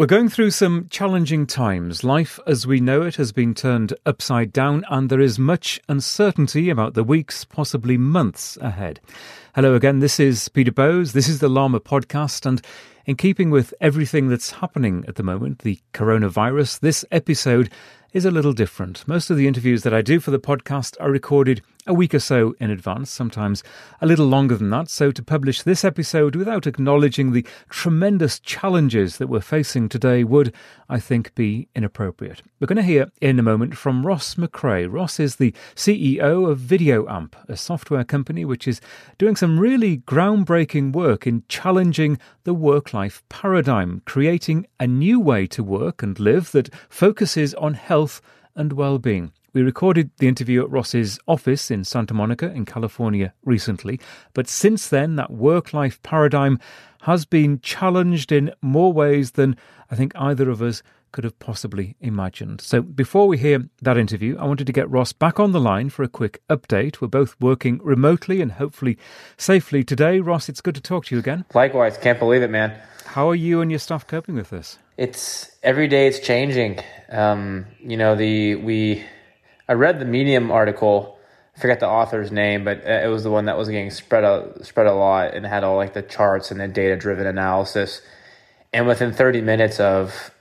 We're going through some challenging times. Life as we know it has been turned upside down, and there is much uncertainty about the weeks, possibly months ahead. Hello again, this is Peter Bowes. This is the Llama podcast, and in keeping with everything that's happening at the moment, the coronavirus, this episode is a little different. Most of the interviews that I do for the podcast are recorded a week or so in advance, sometimes a little longer than that. So to publish this episode without acknowledging the tremendous challenges that we're facing today would, I think, be inappropriate. We're going to hear in a moment from Ross McCray. Ross is the CEO of VideoAmp, a software company which is doing some really groundbreaking work in challenging the work life paradigm, creating a new way to work and live that focuses on health and well being. We recorded the interview at Ross's office in Santa Monica in California recently, but since then, that work life paradigm has been challenged in more ways than I think either of us could have possibly imagined. So, before we hear that interview, I wanted to get Ross back on the line for a quick update. We're both working remotely and hopefully safely today. Ross, it's good to talk to you again. Likewise, can't believe it, man. How are you and your staff coping with this? It's every day it's changing. Um, you know, the we I read the Medium article. I forget the author's name, but uh, it was the one that was getting spread a spread a lot and had all like the charts and the data driven analysis. And within 30 minutes of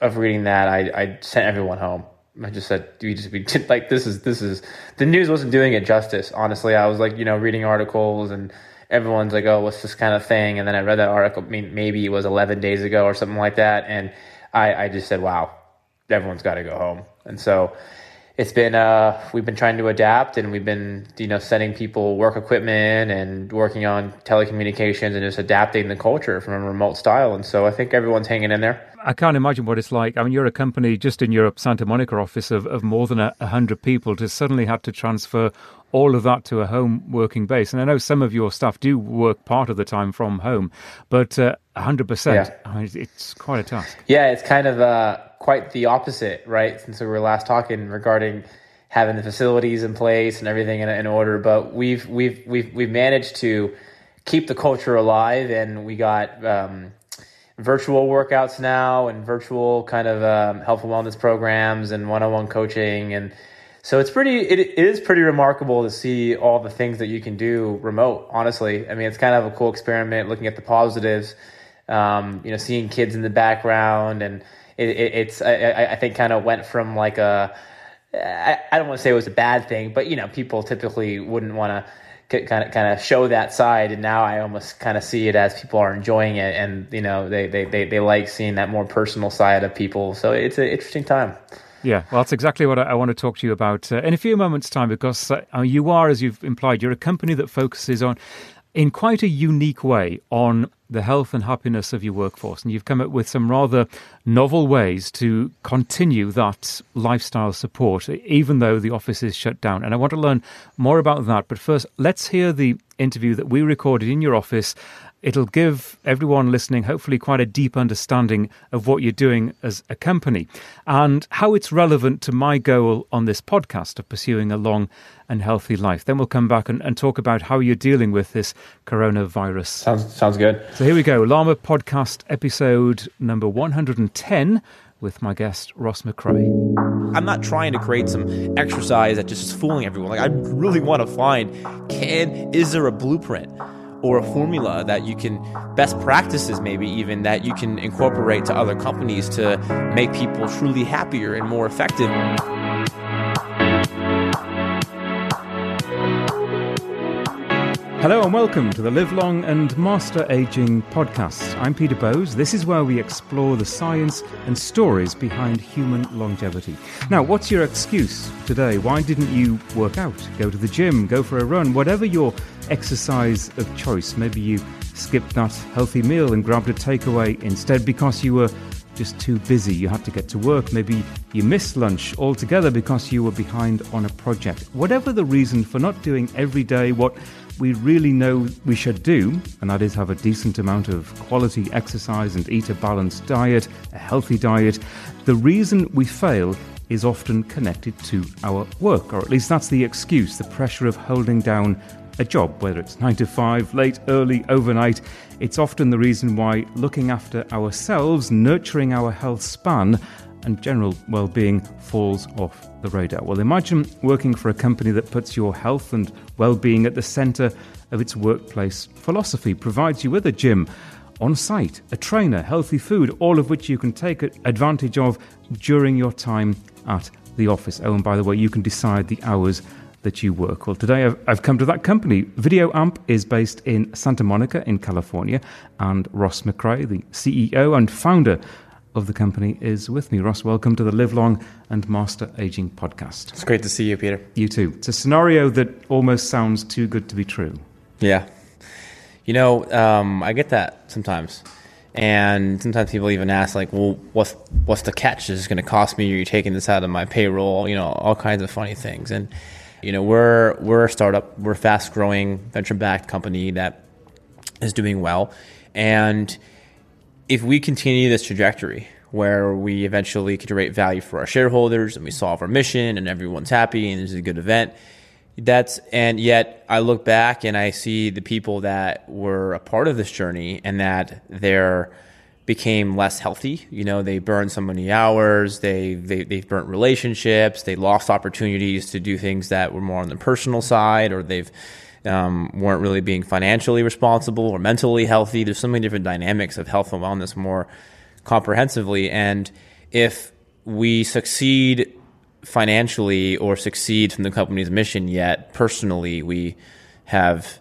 of reading that, I, I sent everyone home. I just said, "We just we did like this is this is the news wasn't doing it justice." Honestly, I was like, you know, reading articles and everyone's like, "Oh, what's this kind of thing?" And then I read that article. I mean, maybe it was 11 days ago or something like that, and I I just said, "Wow, everyone's got to go home." And so it's been uh, we've been trying to adapt and we've been you know sending people work equipment and working on telecommunications and just adapting the culture from a remote style. And so i think everyone's hanging in there. I can't imagine what it's like. I mean you're a company just in europe santa monica office of, of more than a, hundred people to suddenly have to transfer all of that to a home working base. And i know some of your staff do work part of the time from home but uh, 100% yeah. I mean, it's quite a task. Yeah it's kind of uh quite the opposite, right? Since we were last talking regarding having the facilities in place and everything in, in order, but we've we've we've we've managed to keep the culture alive, and we got um, virtual workouts now and virtual kind of um, health and wellness programs and one-on-one coaching and so it's pretty it, it is pretty remarkable to see all the things that you can do remote honestly i mean it's kind of a cool experiment looking at the positives um, you know seeing kids in the background and it, it, it's I, I think kind of went from like a I, I don't want to say it was a bad thing, but you know people typically wouldn't want to kind of kind of show that side, and now I almost kind of see it as people are enjoying it, and you know they they they, they like seeing that more personal side of people. So it's an interesting time. Yeah, well, that's exactly what I, I want to talk to you about uh, in a few moments' time because uh, you are, as you've implied, you're a company that focuses on in quite a unique way on the health and happiness of your workforce. And you've come up with some rather novel ways to continue that lifestyle support, even though the office is shut down. And I want to learn more about that. But first, let's hear the interview that we recorded in your office It'll give everyone listening, hopefully, quite a deep understanding of what you're doing as a company and how it's relevant to my goal on this podcast of pursuing a long and healthy life. Then we'll come back and, and talk about how you're dealing with this coronavirus. Sounds, sounds good. So here we go Llama Podcast episode number 110 with my guest Ross McCray. I'm not trying to create some exercise that just is fooling everyone. Like I really want to find can is there a blueprint or a formula that you can best practices maybe even that you can incorporate to other companies to make people truly happier and more effective. Hello and welcome to the Live Long and Master Aging podcast. I'm Peter Bowes. This is where we explore the science and stories behind human longevity. Now, what's your excuse today? Why didn't you work out, go to the gym, go for a run, whatever your exercise of choice? Maybe you skipped that healthy meal and grabbed a takeaway instead because you were just too busy. You had to get to work. Maybe you missed lunch altogether because you were behind on a project. Whatever the reason for not doing every day what we really know we should do, and that is have a decent amount of quality exercise and eat a balanced diet, a healthy diet, the reason we fail is often connected to our work, or at least that's the excuse, the pressure of holding down a job, whether it's nine to five, late, early, overnight. It's often the reason why looking after ourselves, nurturing our health span, and general well being falls off the radar. Well, imagine working for a company that puts your health and well being at the centre of its workplace philosophy, provides you with a gym on site, a trainer, healthy food, all of which you can take advantage of during your time at the office. Oh, and by the way, you can decide the hours that you work. Well, today I've, I've come to that company. Video Amp is based in Santa Monica in California, and Ross McCray, the CEO and founder of the company, is with me. Ross, welcome to the Live Long and Master Aging podcast. It's great to see you, Peter. You too. It's a scenario that almost sounds too good to be true. Yeah. You know, um, I get that sometimes. And sometimes people even ask, like, well, what's, what's the catch? Is this going to cost me? Are you taking this out of my payroll? You know, all kinds of funny things. And, you know, we're, we're a startup, we're a fast growing, venture backed company that is doing well. And if we continue this trajectory where we eventually create value for our shareholders and we solve our mission and everyone's happy and it's a good event, that's and yet I look back and I see the people that were a part of this journey and that they're became less healthy. You know, they burned so many hours, they, they, they've burnt relationships, they lost opportunities to do things that were more on the personal side, or they've um, weren't really being financially responsible or mentally healthy. There's so many different dynamics of health and wellness more comprehensively. And if we succeed financially or succeed from the company's mission, yet personally we have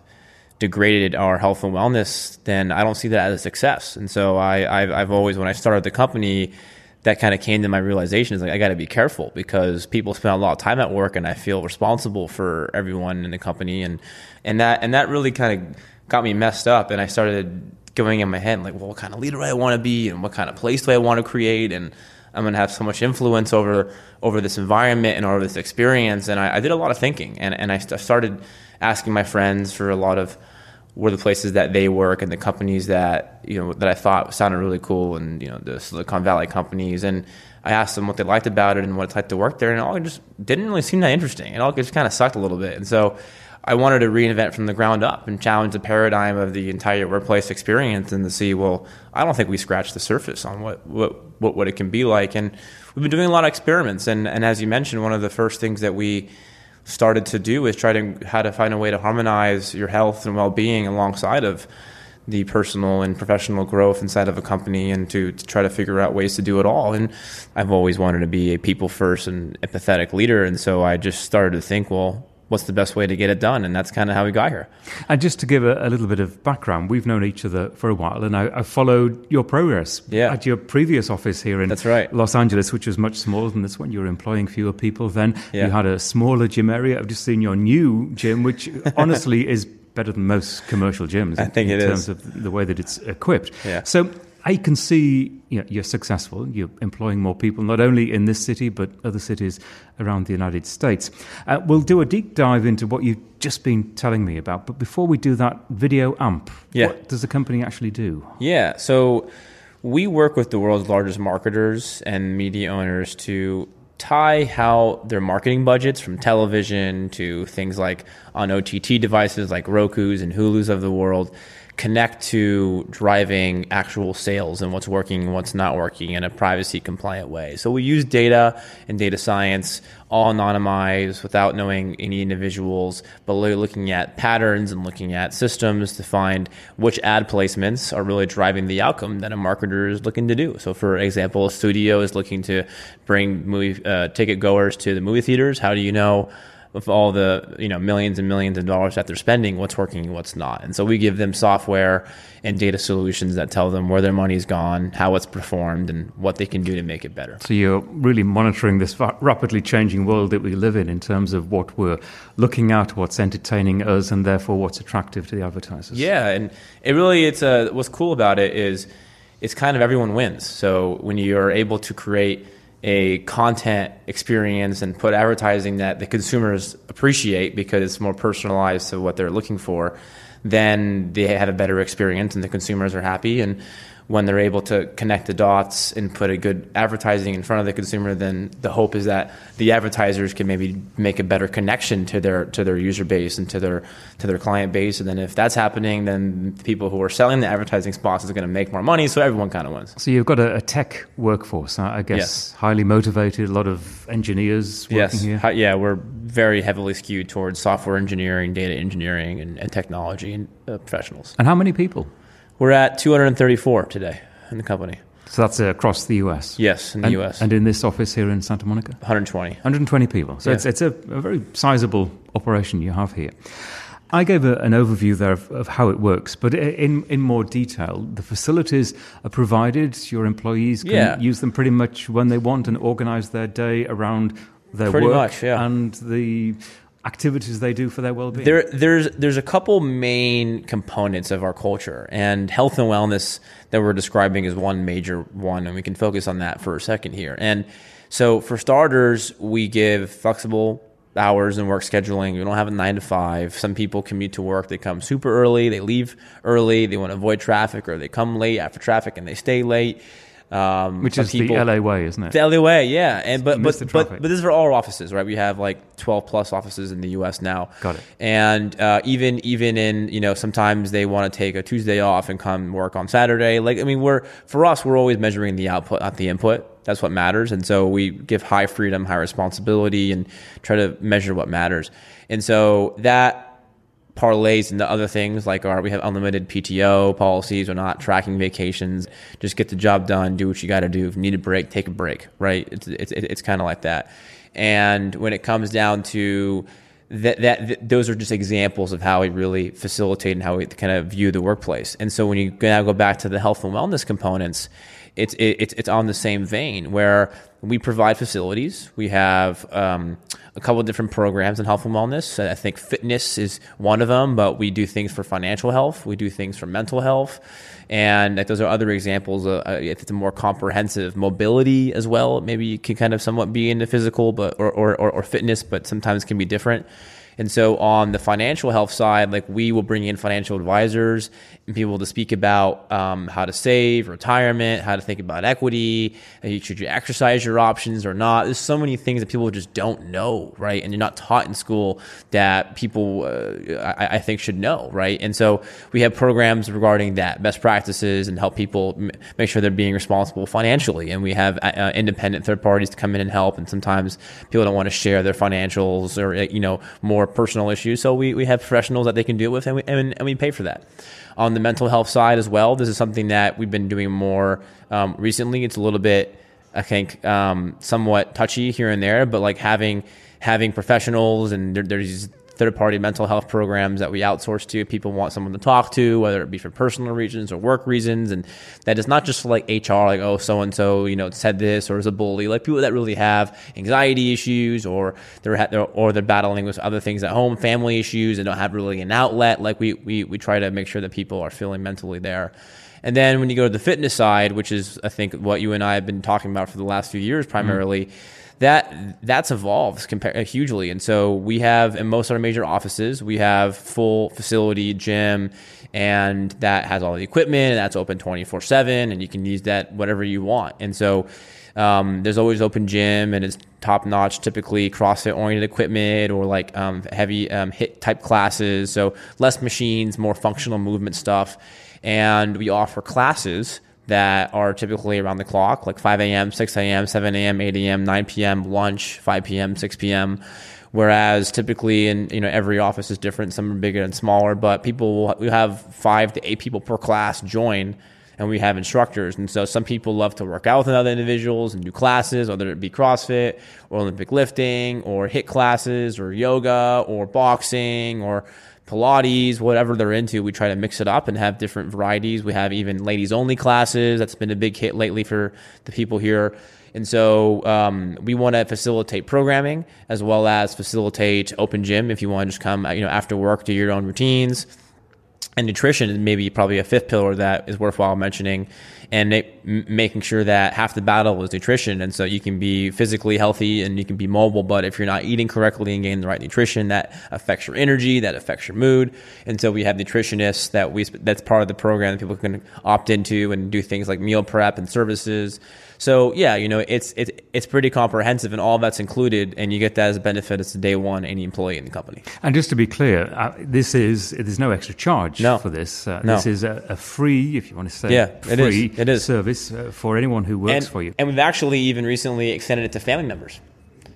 degraded our health and wellness, then I don't see that as a success. And so I, I've always, when I started the company, that kind of came to my realization is like I got to be careful because people spend a lot of time at work and I feel responsible for everyone in the company and and that and that really kind of got me messed up and I started going in my head like well what kind of leader do I want to be and what kind of place do I want to create and I'm going to have so much influence over over this environment and over this experience. And I, I did a lot of thinking and and I started asking my friends for a lot of were the places that they work and the companies that you know that I thought sounded really cool and you know the Silicon Valley companies. And I asked them what they liked about it and what it's like to work there and it all just didn't really seem that interesting. It all just kind of sucked a little bit. And so I wanted to reinvent from the ground up and challenge the paradigm of the entire workplace experience and to see well I don't think we scratched the surface on what what what, what it can be like. And we've been doing a lot of experiments. And and as you mentioned one of the first things that we started to do is try to how to find a way to harmonize your health and well-being alongside of the personal and professional growth inside of a company and to, to, try to figure out ways to do it all. And I've always wanted to be a people first and empathetic leader. And so I just started to think, well, what's the best way to get it done? And that's kind of how we got here. And just to give a, a little bit of background, we've known each other for a while, and I, I followed your progress yeah. at your previous office here in that's right. Los Angeles, which was much smaller than this one. You were employing fewer people then. Yeah. You had a smaller gym area. I've just seen your new gym, which honestly is better than most commercial gyms. I think in, in terms is. of the way that it's equipped. Yeah. So I can see you know, you're successful. You're employing more people, not only in this city, but other cities around the United States. Uh, we'll do a deep dive into what you've just been telling me about. But before we do that, Video Amp, yeah. what does the company actually do? Yeah. So we work with the world's largest marketers and media owners to tie how their marketing budgets from television to things like on OTT devices like Roku's and Hulu's of the world connect to driving actual sales and what's working and what's not working in a privacy compliant way. So we use data and data science all anonymized without knowing any individuals, but looking at patterns and looking at systems to find which ad placements are really driving the outcome that a marketer is looking to do. So for example, a studio is looking to bring movie uh, ticket goers to the movie theaters. How do you know with all the you know millions and millions of dollars that they're spending, what's working and what's not. And so we give them software and data solutions that tell them where their money's gone, how it's performed, and what they can do to make it better. So you're really monitoring this rapidly changing world that we live in in terms of what we're looking at, what's entertaining us, and therefore what's attractive to the advertisers. Yeah, and it really it's a what's cool about it is it's kind of everyone wins. So when you're able to create a content experience and put advertising that the consumers appreciate because it's more personalized to what they're looking for, then they have a better experience and the consumers are happy. And when they're able to connect the dots and put a good advertising in front of the consumer, then the hope is that the advertisers can maybe make a better connection to their to their user base and to their to their client base. And then if that's happening, then the people who are selling the advertising spots is going to make more money. So everyone kind of wins. So you've got a, a tech workforce, I guess, yes. highly motivated, a lot of engineers working yes. here. Yeah, we're very heavily skewed towards software engineering, data engineering, and, and technology and uh, professionals. And how many people? We're at 234 today in the company. So that's across the US? Yes, in the and, US. And in this office here in Santa Monica? 120. 120 people. So yeah. it's, it's a, a, very sizable operation you have here. I gave a, an overview there of, of, how it works, but in, in more detail, the facilities are provided. Your employees can yeah. use them pretty much when they want and organize their day around their pretty work much, yeah. and the activities they do for their well-being? There, there's there's a couple main components of our culture, and health and wellness that we're describing is one major one, and we can focus on that for a second here. And so, for starters, we give flexible hours and work scheduling. We don't have a nine to five. Some people commute to work. They come super early. They leave early. They want to avoid traffic, or they come late after traffic and they stay late. Um, Which is people, the LA way, isn't it? The LA way, yeah. And but but, but but this is for all our offices, right? We have like twelve plus offices in the U.S. now. Got it. And uh, even even in you know sometimes they want to take a Tuesday off and come work on Saturday. Like I mean, we're for us, we're always measuring the output, not the input. That's what matters. And so we give high freedom, high responsibility, and try to measure what matters. And so that parlays into other things like our we have unlimited PTO policies. We're not tracking vacations. Just get the job done. Do what you got to do. If you need a break, take a break. Right? It's it's it's kind of like that. And when it comes down to that, that, that, those are just examples of how we really facilitate and how we kind of view the workplace. And so when you now go back to the health and wellness components, it's it's it's on the same vein where we provide facilities. We have um, a couple of different programs in health and wellness. I think fitness is one of them, but we do things for financial health. We do things for mental health. And those are other examples. Uh, if it's a more comprehensive mobility as well, maybe you can kind of somewhat be into physical, but or, or, or fitness, but sometimes can be different. And so on the financial health side, like we will bring in financial advisors people to speak about um, how to save, retirement, how to think about equity, should you exercise your options or not. There's so many things that people just don't know, right? And you're not taught in school that people, uh, I, I, think, should know, right? And so we have programs regarding that, best practices, and help people m- make sure they're being responsible financially. And we have uh, uh independent third parties to come in and help. And sometimes people don't want to share their financials or you know more personal issues, so we, we have professionals that they can deal with, and we and, and we pay for that on the mental health side as well. This is something that we've been doing more um, recently. It's a little bit, I think, um, somewhat touchy here and there, but like having having professionals and there, there's third party mental health programs that we outsource to. People want someone to talk to, whether it be for personal reasons or work reasons. And that is not just like HR, like, oh, so and so, you know, said this or is a bully. Like people that really have anxiety issues or they're, or they're battling with other things at home, family issues, and don't have really an outlet. Like we, we, we try to make sure that people are feeling mentally there. And then when you go to the fitness side, which is, I think, what you and I have been talking about for the last few years primarily. Mm-hmm that that's evolved uh, hugely. And so we have in most of our major offices, we have full facility gym, and that has all the equipment, that's open twenty four seven, and you can use that whatever you want. And so um, there's always open gym, and it's top notch, typically CrossFit oriented equipment or like um, heavy um, HIIT type classes. So less machines, more functional movement stuff, and we offer classes that are typically around the clock, like 5 a.m., 6 a.m., 7 a.m., 8 a.m., 9 p.m., lunch, 5 p.m., 6 p.m. Whereas typically in you know every office is different. Some are bigger and smaller, but people will, we have five to eight people per class join, and we have instructors. And so some people love to work out with other individuals and do classes, whether it be CrossFit or Olympic lifting or HIIT classes or yoga or boxing or Pilates, whatever they're into, we try to mix it up and have different varieties. We have even ladies only classes. That's been a big hit lately for the people here. And so um, we want to facilitate programming as well as facilitate open gym if you want to just come, you know, after work, do your own routines. and nutrition is maybe probably a fifth pillar that is worthwhile mentioning and making sure that half the battle is nutrition and so you can be physically healthy and you can be mobile but if you're not eating correctly and getting the right nutrition that affects your energy that affects your mood and so we have nutritionists that we that's part of the program that people can opt into and do things like meal prep and services so yeah, you know, it's it's it's pretty comprehensive, and all that's included, and you get that as a benefit as a day one any employee in the company. And just to be clear, uh, this is there's no extra charge no. for this. Uh, no. This is a, a, free, if you want to say, yeah, free it is. Service uh, for anyone who works and, for you. And we've actually even recently extended it to family members.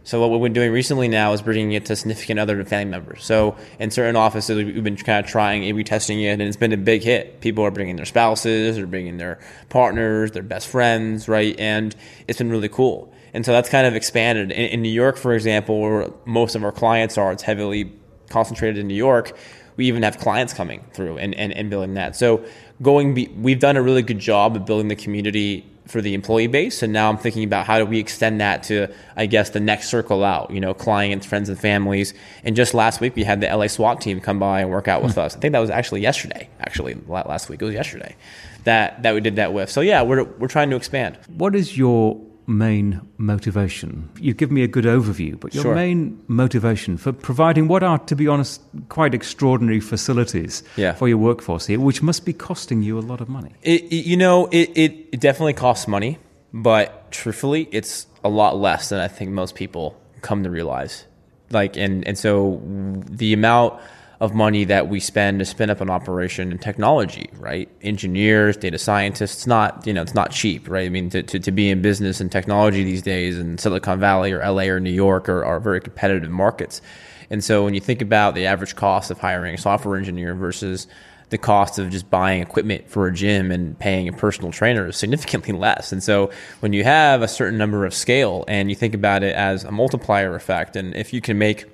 So what we've been doing recently now is bringing it to significant other family members. So in certain offices, we've been kind of trying A/B testing it, and it's been a big hit. People are bringing their spouses, they're bringing their partners, their best friends, right? And it's been really cool. And so that's kind of expanded. In, in New York, for example, where most of our clients are, it's heavily concentrated in New York. We even have clients coming through and, and, and building that. So going, be, we've done a really good job of building the community for the employee base. And now I'm thinking about how do we extend that to, I guess, the next circle out, you know, clients, friends, and families. And just last week, we had the LA SWAT team come by and work out with us. I think that was actually yesterday, actually, last week. It was yesterday that, that we did that with. So, yeah, we're, we're trying to expand. What is your main motivation? You give me a good overview, but your sure. main motivation for providing what are, to be honest, quite extraordinary facilities yeah. for your workforce here, which must be costing you a lot of money. It, you know, it, it definitely costs money, but truthfully, it's a lot less than I think most people come to realize. Like, and, and so the amount of money that we spend to spin up an operation in technology, right? Engineers, data scientists, not, you know, it's not cheap, right? I mean, to, to, to be in business and technology these days in Silicon Valley or LA or New York are, are very competitive markets. And so when you think about the average cost of hiring a software engineer versus the cost of just buying equipment for a gym and paying a personal trainer is significantly less. And so when you have a certain number of scale and you think about it as a multiplier effect, and if you can make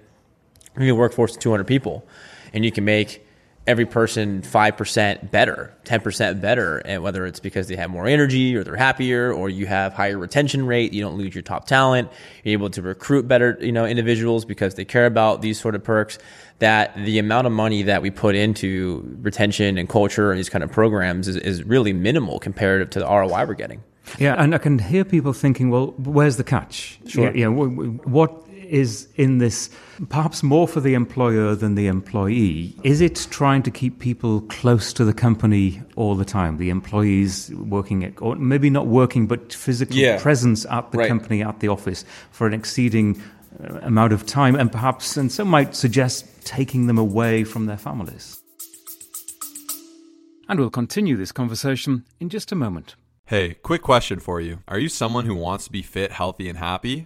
your workforce of 200 people, and you can make every person 5% better, 10% better, and whether it's because they have more energy or they're happier or you have higher retention rate, you don't lose your top talent, you're able to recruit better, you know, individuals because they care about these sort of perks that the amount of money that we put into retention and culture and these kind of programs is, is really minimal comparative to the ROI we're getting. Yeah, and I can hear people thinking, well, where's the catch? Sure. Yeah, what is in this perhaps more for the employer than the employee? Is it trying to keep people close to the company all the time? The employees working, at, or maybe not working, but physical yeah. presence at the right. company, at the office for an exceeding uh, amount of time, and perhaps, and some might suggest taking them away from their families. And we'll continue this conversation in just a moment. Hey, quick question for you. Are you someone who wants to be fit, healthy, and happy?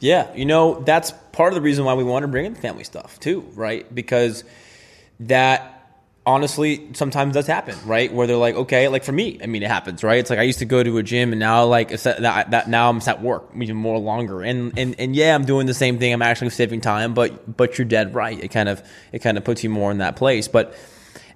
Yeah, you know, that's part of the reason why we want to bring in the family stuff too, right? Because that honestly sometimes does happen, right? Where they're like, okay, like for me, I mean, it happens, right? It's like I used to go to a gym and now like that, that now I'm at work even more longer, and and and yeah, I'm doing the same thing. I'm actually saving time, but but you're dead right. It kind of it kind of puts you more in that place, but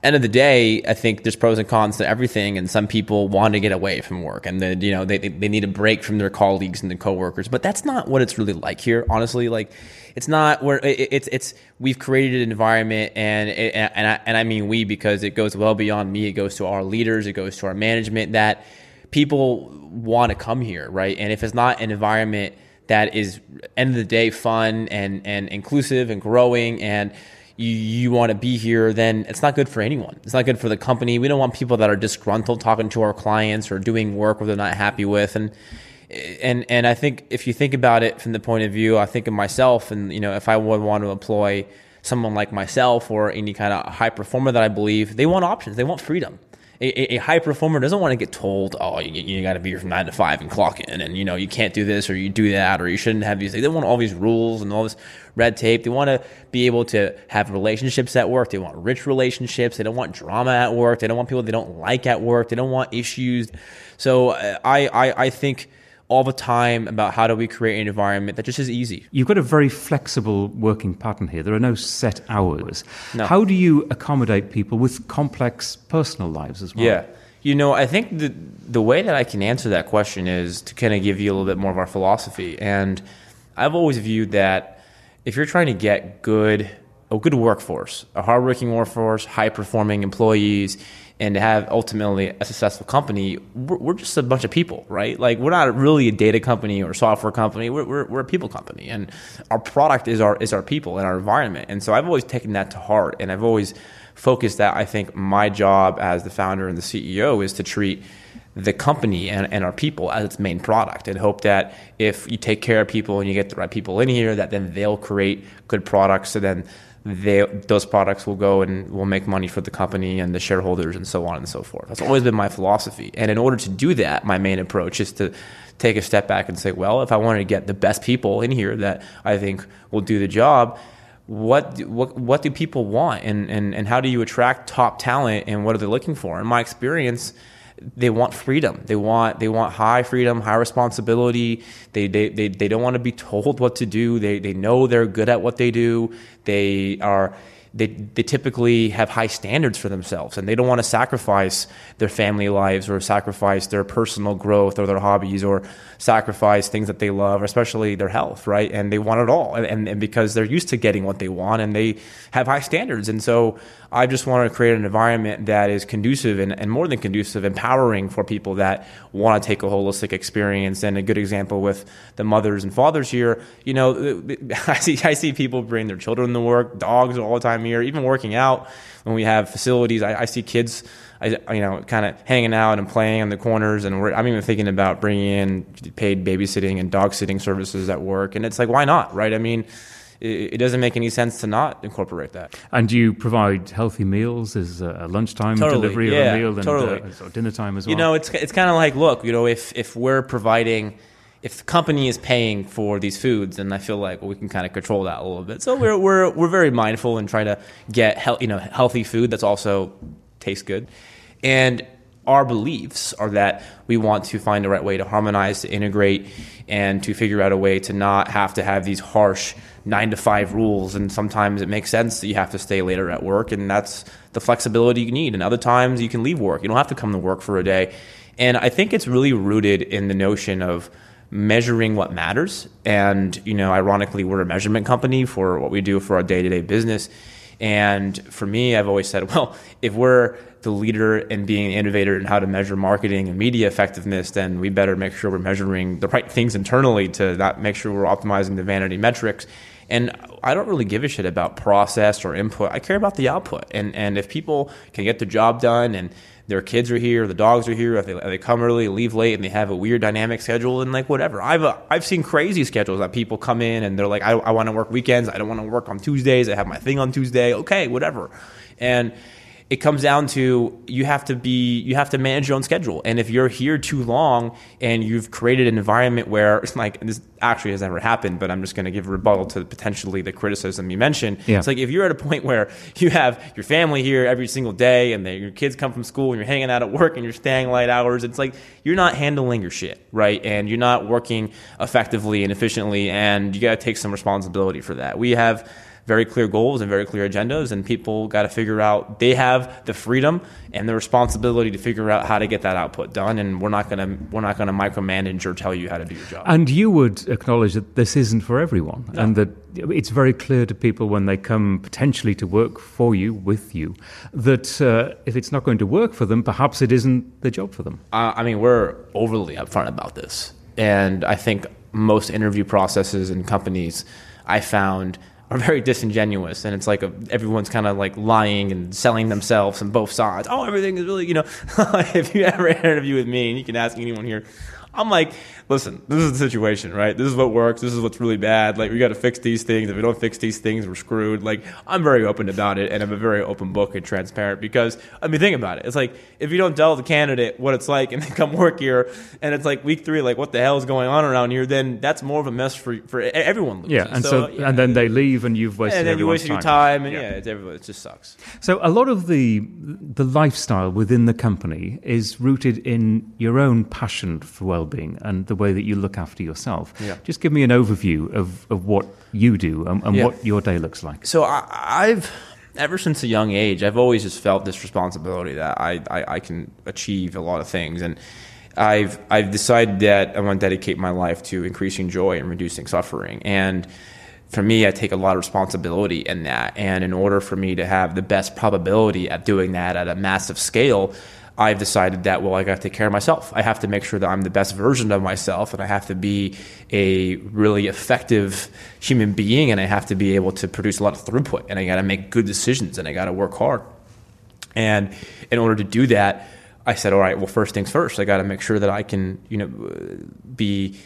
end of the day, I think there's pros and cons to everything, and some people want to get away from work, and then you know they they need a break from their colleagues and their coworkers. But that's not what it's really like here, honestly. Like, it's not where it, it's it's we've created an environment, and it, and I, and I mean we because it goes well beyond me. It goes to our leaders, it goes to our management that people want to come here, right? And if it's not an environment that is end of the day fun and and inclusive and growing and you, you want to be here, then it's not good for anyone. It's not good for the company. We don't want people that are disgruntled talking to our clients or doing work where they're not happy with. And and and I think if you think about it from the point of view, I think of myself, and you know, if I would want to employ someone like myself or any kind of high performer that I believe, they want options. They want freedom. A, a high performer doesn't want to get told, oh, you, you got to be here from nine to five and clock in, and you know you can't do this or you do that or you shouldn't have these. They don't want all these rules and all this red tape. They want to be able to have relationships at work. They want rich relationships. They don't want drama at work. They don't want people they don't like at work. They don't want issues. So uh, I I, I think all the time about how do we create an environment that just is easy. You've got a very flexible working pattern here. There are no set hours. No. How do you accommodate people with complex personal lives as well? Yeah. You know, I think the the way that I can answer that question is to kind of give you a little bit more of our philosophy. And I've always viewed that if you're trying to get good a good workforce, a hardworking workforce, high performing employees, and to have ultimately a successful company, we're, we're, just a bunch of people, right? Like we're not really a data company or software company. We're, we're, we're, a people company, and our product is our is our people and our environment. And so I've always taken that to heart, and I've always focused that. I think my job as the founder and the CEO is to treat the company and, and our people as its main product and hope that if you take care of people and you get the right people in here that then they'll create good products so then they, those products will go and will make money for the company and the shareholders and so on and so forth. That's always been my philosophy. And in order to do that, my main approach is to take a step back and say, well, if I wanted to get the best people in here that I think will do the job, what what what do people want and, and, and how do you attract top talent and what are they looking for? In my experience, they want freedom. They want they want high freedom, high responsibility. They they they, they don't want to be told what to do. They they know they're good at what they do. They are they, they typically have high standards for themselves and they don't want to sacrifice their family lives or sacrifice their personal growth or their hobbies or sacrifice things that they love, especially their health, right? And they want it all. And, and because they're used to getting what they want and they have high standards. And so I just want to create an environment that is conducive and, and more than conducive, empowering for people that want to take a holistic experience. And a good example with the mothers and fathers here, you know, I see, I see people bring their children to work, dogs all the time here, even working out when we have facilities. I, I see kids, I, you know, kind of hanging out and playing in the corners. And I'm even thinking about bringing in paid babysitting and dog sitting services at work. And it's like, why not, right? I mean, it, doesn't make any sense to not incorporate that. And do you provide healthy meals? Is a lunchtime totally. delivery yeah, of a meal and totally. uh, dinner time as well? You know, it's it's kind of like, look, you know, if if we're providing if the company is paying for these foods, then I feel like well, we can kind of control that a little bit. So we're we're we're very mindful and try to get he- you know healthy food that's also tastes good, and our beliefs are that we want to find the right way to harmonize, to integrate, and to figure out a way to not have to have these harsh nine to five rules. And sometimes it makes sense that you have to stay later at work, and that's the flexibility you need. And other times you can leave work. You don't have to come to work for a day. And I think it's really rooted in the notion of measuring what matters. And, you know, ironically, we're a measurement company for what we do for our day to day business. And for me, I've always said, well, if we're the leader in being an innovator in how to measure marketing and media effectiveness, then we better make sure we're measuring the right things internally to not make sure we're optimizing the vanity metrics. And I don't really give a shit about process or input. I care about the output. And and if people can get the job done and their kids are here, the dogs are here, if they, if they come early, leave late, and they have a weird dynamic schedule, and like whatever. I've uh, I've seen crazy schedules that people come in and they're like, I, I want to work weekends, I don't want to work on Tuesdays, I have my thing on Tuesday, okay, whatever. And it comes down to you have to be you have to manage your own schedule. And if you're here too long and you've created an environment where it's like this actually has never happened but i'm just going to give a rebuttal to potentially the criticism you mentioned. Yeah. it's like if you're at a point where you have your family here every single day and they, your kids come from school and you're hanging out at work and you're staying late hours it's like you're not handling your shit right? And you're not working effectively and efficiently and you got to take some responsibility for that. We have very clear goals and very clear agendas, and people got to figure out they have the freedom and the responsibility to figure out how to get that output done. And we're not gonna we're not gonna micromanage or tell you how to do your job. And you would acknowledge that this isn't for everyone, no. and that it's very clear to people when they come potentially to work for you with you that uh, if it's not going to work for them, perhaps it isn't the job for them. Uh, I mean, we're overly upfront about this, and I think most interview processes and companies I found are very disingenuous, and it's like a, everyone's kind of like lying and selling themselves on both sides. Oh, everything is really, you know, if you ever interview with me, and you can ask anyone here, I'm like, listen, this is the situation, right? This is what works. This is what's really bad. Like, we got to fix these things. If we don't fix these things, we're screwed. Like, I'm very open about it, and I'm a very open book and transparent because, I mean, think about it. It's like if you don't tell the candidate what it's like, and they come work here, and it's like week three, like what the hell is going on around here? Then that's more of a mess for for everyone. Loses. Yeah, and so, yeah. and then they leave, and you've wasted and then you wasted your time, and yeah, it's everyone. It just sucks. So a lot of the the lifestyle within the company is rooted in your own passion for well-being and the way that you look after yourself. Yeah. Just give me an overview of, of what you do and, and Yeah. what your day looks like. So I, I've ever since a young age, I've always just felt this responsibility that I, I, I can achieve a lot of things, and I've I've decided that I want to dedicate my life to increasing joy and reducing suffering, and for me, I take a lot of responsibility in that. And in order for me to have the best probability at doing that at a massive scale, I've decided that, well, I got to take care of myself. I have to make sure that I'm the best version of myself, and I have to be a really effective human being, and I have to be able to produce a lot of throughput, and I got to make good decisions, and I got to work hard. And in order to do that, I said, all right, well, first things first, I got to make sure that I can, you know, be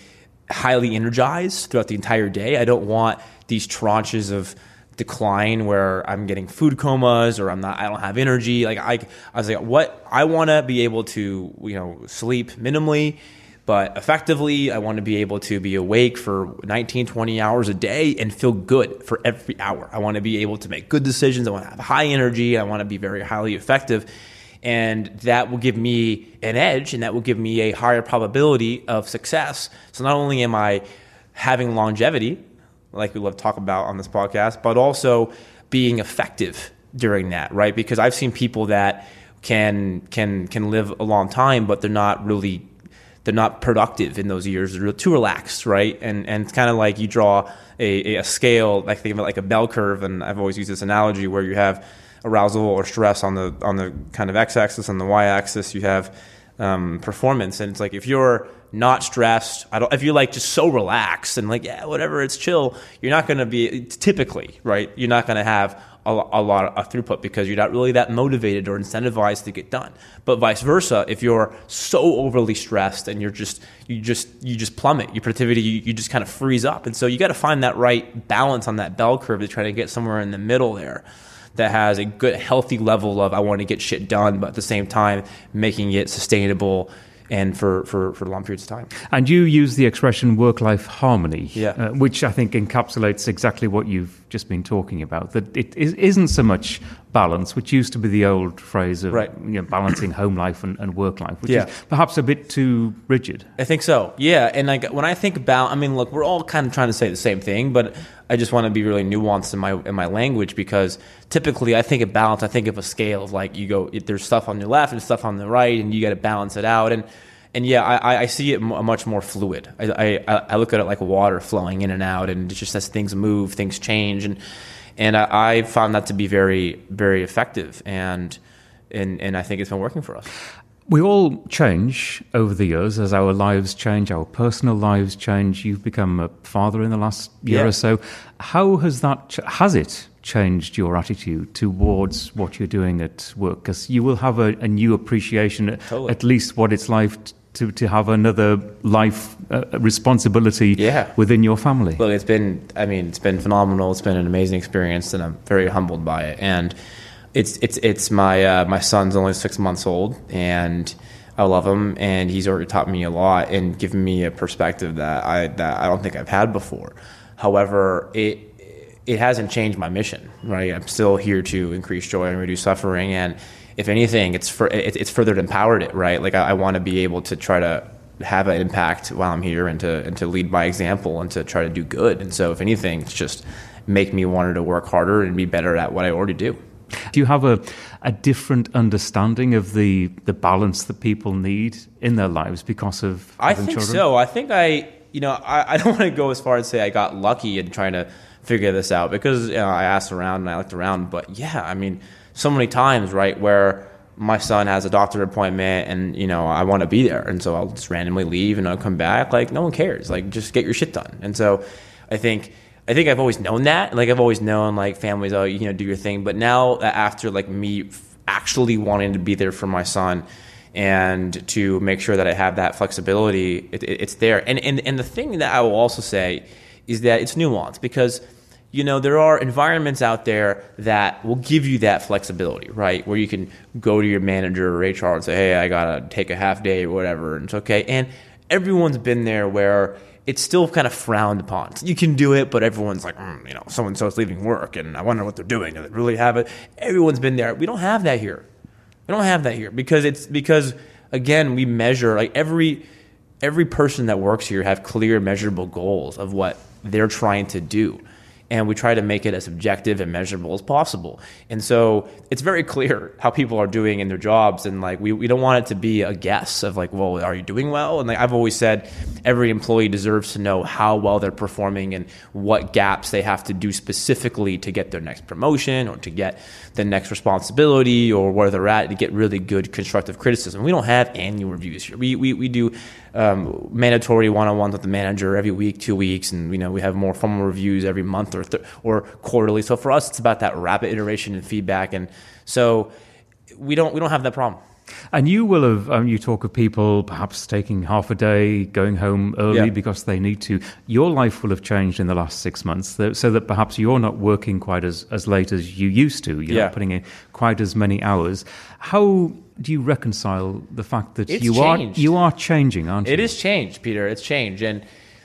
highly energized throughout the entire day. I don't want these tranches of decline where I'm getting food comas or I'm not, I don't have energy. Like I, I was like, what I want to be able to, you know, sleep minimally, but effectively. I want to be able to be awake for 19, 20 hours a day and feel good for every hour. I want to be able to make good decisions. I want to have high energy. I want to be very highly effective. And that will give me an edge and that will give me a higher probability of success. So not only am I having longevity, like we love to talk about on this podcast, but also being effective during that, right? Because I've seen people that can can can live a long time, but they're not really they're not productive in those years. They're too relaxed, right? And and it's kind of like you draw a, a scale, like think of it like a bell curve. And I've always used this analogy where you have arousal or stress on the on the kind of x-axis, and the y-axis you have um, performance. And it's like if you're not stressed, I don't. If you're like just so relaxed and like yeah, whatever, it's chill. You're not going to be typically right. You're not going to have a, a lot of throughput because you're not really that motivated or incentivized to get done. But vice versa, if you're so overly stressed and you're just you just you just plummet your productivity, you, you just kind of freeze up. And so you got to find that right balance on that bell curve to try to get somewhere in the middle there that has a good healthy level of I want to get shit done, but at the same time making it sustainable and for, for, for long periods of time. And you use the expression work life harmony, Yeah. uh, which I think encapsulates exactly what you've just been talking about. That it is, isn't so much balance, which used to be the old phrase of Right. you know, balancing home life and, and work life, which Yeah. is perhaps a bit too rigid. I think so. Yeah, and like when I think about, I mean, look, we're all kind of trying to say the same thing, but I just want to be really nuanced in my in my language because typically I think of balance. I think of a scale of like you go, there's stuff on your left and stuff on the right, and you got to balance it out. And and yeah, I, I see it much more fluid. I, I I look at it like water flowing in and out, and it's just as things move, things change, and and I, I found that to be very very effective, and and and I think it's been working for us. We all change over the years as our lives change, our personal lives change. You've become a father in the last year Yeah. or so. How has that has it changed your attitude towards what you're doing at work? Because you will have a, a new appreciation, at- Totally. at least what it's like to to have another life uh, responsibility Yeah. within your family. Look, it's been, I mean, it's been phenomenal. It's been an amazing experience, and I'm very humbled by it. And it's, it's, it's my, uh, my son's only six months old, and I love him, and he's already taught me a lot and given me a perspective that I, that I don't think I've had before. However, it, it hasn't changed my mission, right? I'm still here to increase joy and reduce suffering, and if anything, it's for, it, it's further empowered it, right? Like I, I want to be able to try to have an impact while I'm here and to and to lead by example and to try to do good. And so, if anything, it's just make me want to work harder and be better at what I already do. Do you have a, a different understanding of the, the balance that people need in their lives because of I think children? so. I think I, you know, I, I don't want to go as far as say I got lucky in trying to figure this out because you know, I asked around and I looked around. But yeah, I mean, so many times, right, where my son has a doctor appointment and you know I want to be there, and so I'll just randomly leave and I'll come back. Like no one cares. Like just get your shit done. And so I think. I think I've always known that. Like I've always known like families, oh, you know, do your thing. But now uh, after like me actually wanting to be there for my son, and to make sure that I have that flexibility, it, it, it's there. And, and, and the thing that I will also say is that it's nuanced because you know there are environments out there that will give you that flexibility right where you can go to your manager or hr and say hey i gotta take a half day or whatever and it's okay and everyone's been there where it's still kind of frowned upon. You can do it, but everyone's like, mm, you know, so and so's leaving work, and I wonder what they're doing. Do they really have it? Everyone's been there. We don't have that here. We don't have that here because it's because again we measure like every every person that works here have clear measurable goals of what they're trying to do and we try to make it as objective and measurable as possible. And so it's very clear how people are doing in their jobs, and like we, we don't want it to be a guess of like, well, are you doing well? And like I've always said, every employee deserves to know how well they're performing and what gaps they have to do specifically to get their next promotion or to get the next responsibility or where they're at to get really good constructive criticism. We don't have annual reviews here. We we, we do um, mandatory one-on-ones with the manager every week, two weeks, and you know we have more formal reviews every month or th- or quarterly. So for us, it's about that rapid iteration and feedback, and so we don't we don't have that problem. And you will have, um, you talk of people perhaps taking half a day, going home early Yeah. because they need to. Your life will have changed in the last six months so that perhaps you're not working quite as, as late as you used to. You're Yeah. not putting in quite as many hours. How do you reconcile the fact that It's you changed. are you are changing, aren't you? It is changed, Peter. It's changed, and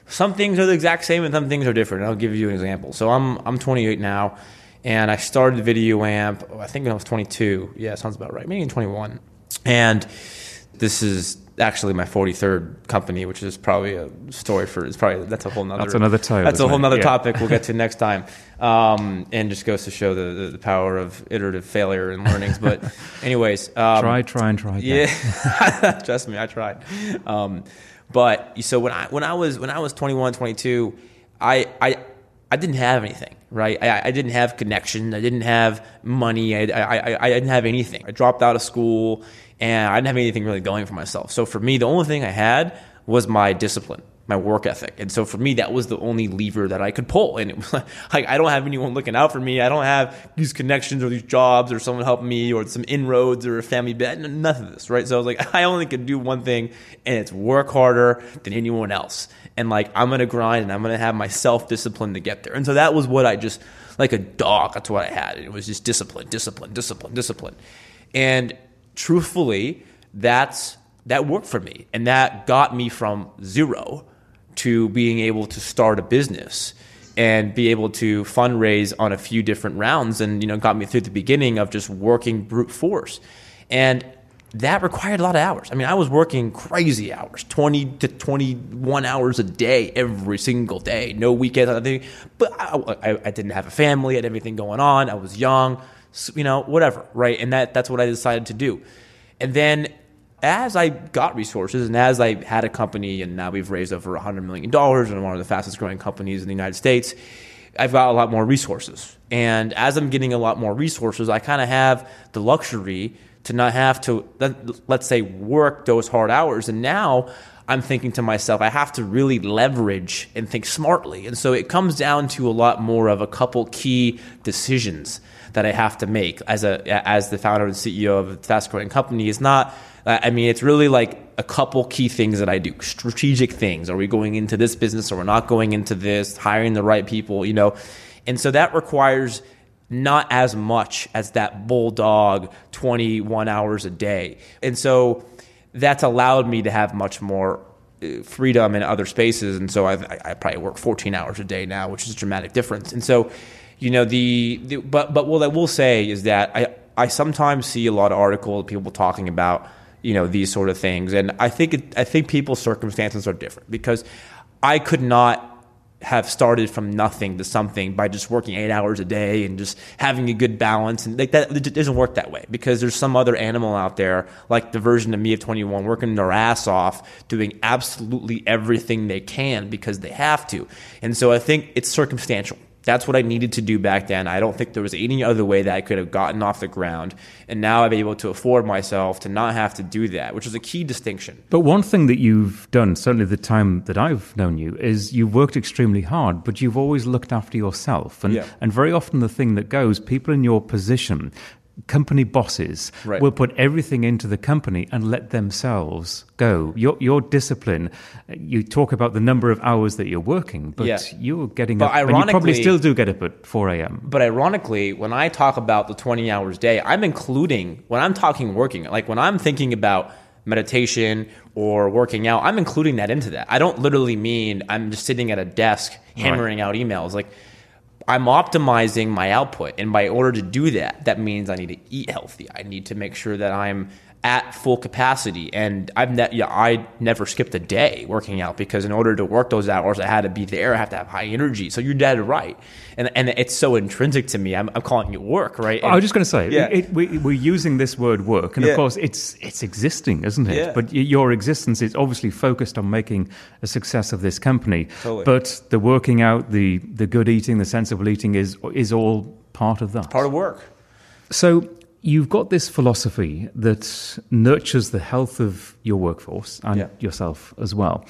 some things are the exact same, and some things are different. I'll give you an example. So I'm I'm 28 now, and I started Video Amp. I think when I was 22. Yeah, sounds about right. Maybe 21. And this is actually my 43rd company, which is probably a story for. It's probably that's a whole nother. That's another tale, That's a whole nother Yeah. topic we'll get to next time. Um, and just goes to show the, the, the power of iterative failure and learnings. But, anyways, um, try, try, and try again. yeah, trust me, I tried. Um, but so when I when I was when I was 21, 22, I I I didn't have anything, right? I, I didn't have connection. I didn't have money. I, I, I didn't have anything. I dropped out of school and I didn't have anything really going for myself. So for me, the only thing I had was my discipline, my work ethic. And so for me, that was the only lever that I could pull. And it was like, I don't have anyone looking out for me. I don't have these connections or these jobs or someone helping me or some inroads or a family bet. Nothing of this, right? So I was like, I only could do one thing and it's work harder than anyone else. And like, I'm going to grind and I'm going to have my self discipline to get there. And so that was what I just, like a dog, that's what I had. It was just discipline, discipline, discipline, discipline. And truthfully, that's that worked for me. And that got me from zero to being able to start a business and be able to fundraise on a few different rounds and you know got me through the beginning of just working brute force. And that required a lot of hours. I mean, I was working crazy hours, 20 to 21 hours a day every single day, no weekends, nothing. But I, I, I didn't have a family, I had everything going on. I was young, you know, whatever, right? And that, that's what I decided to do. And then as I got resources and as I had a company and now we've raised over $100 million one and one of the fastest growing companies in the United States, I've got a lot more resources. And as I'm getting a lot more resources, I kind of have the luxury to not have to, let's say, work those hard hours. And now I'm thinking to myself, I have to really leverage and think smartly. And so it comes down to a lot more of a couple key decisions that I have to make as a as the founder and CEO of a fast growing company. is not. I mean, it's really like a couple key things that I do. Strategic things. Are we going into this business or we're not going into this? Hiring the right people, you know. And so that requires not as much as that bulldog 21 hours a day. And so that's allowed me to have much more uh, freedom in other spaces. And so I, I probably work 14 hours a day now, which is a dramatic difference. And so, you know, the, the but, but what I will say is that I, I sometimes see a lot of articles, people talking about, you know, these sort of things. And I think, it, I think people's circumstances are different because I could not have started from nothing to something by just working eight hours a day and just having a good balance. And like that it doesn't work that way because there's some other animal out there like the version of me of 21 working their ass off doing absolutely everything they can because they have to. And so i think it's circumstantial that's what I needed to do back then. I don't think there was any other way that I could have gotten off the ground. And now I'm able to afford myself to not have to do that, which is a key distinction. But one thing that you've done, certainly the time that I've known you, is you've worked extremely hard, but you've always looked after yourself. And, Yeah. and very often the thing that goes, people in your position company bosses Right. will put everything into the company and let themselves go. Your your discipline. You talk about the number of hours that you're working, but Yeah. you're getting But up, and you probably still do get up at four a.m. But ironically, when I talk about the 20 hours day, I'm including, when I'm talking working, like when I'm thinking about meditation or working out, I'm including that into that. I don't literally mean I'm just sitting at a desk hammering out emails. Like I'm optimizing my output. And by order to do that, that means I need to eat healthy. I need to make sure that I'm at full capacity. And I've ne- yeah, I never skipped a day working out because in order to work those hours, I had to be there. I have to have high energy. So you're dead right. And, and it's so intrinsic to me. I'm, I'm calling it work, right? I was just going to say, Yeah. it, we, we're using this word work, and Yeah. of course, it's it's existing, isn't it? Yeah. But your existence is obviously focused on making a success of this company. Totally. But the working out, the the good eating, the sensible eating is is all part of that. part of work. So you've got this philosophy that nurtures the health of your workforce and Yeah. yourself as well.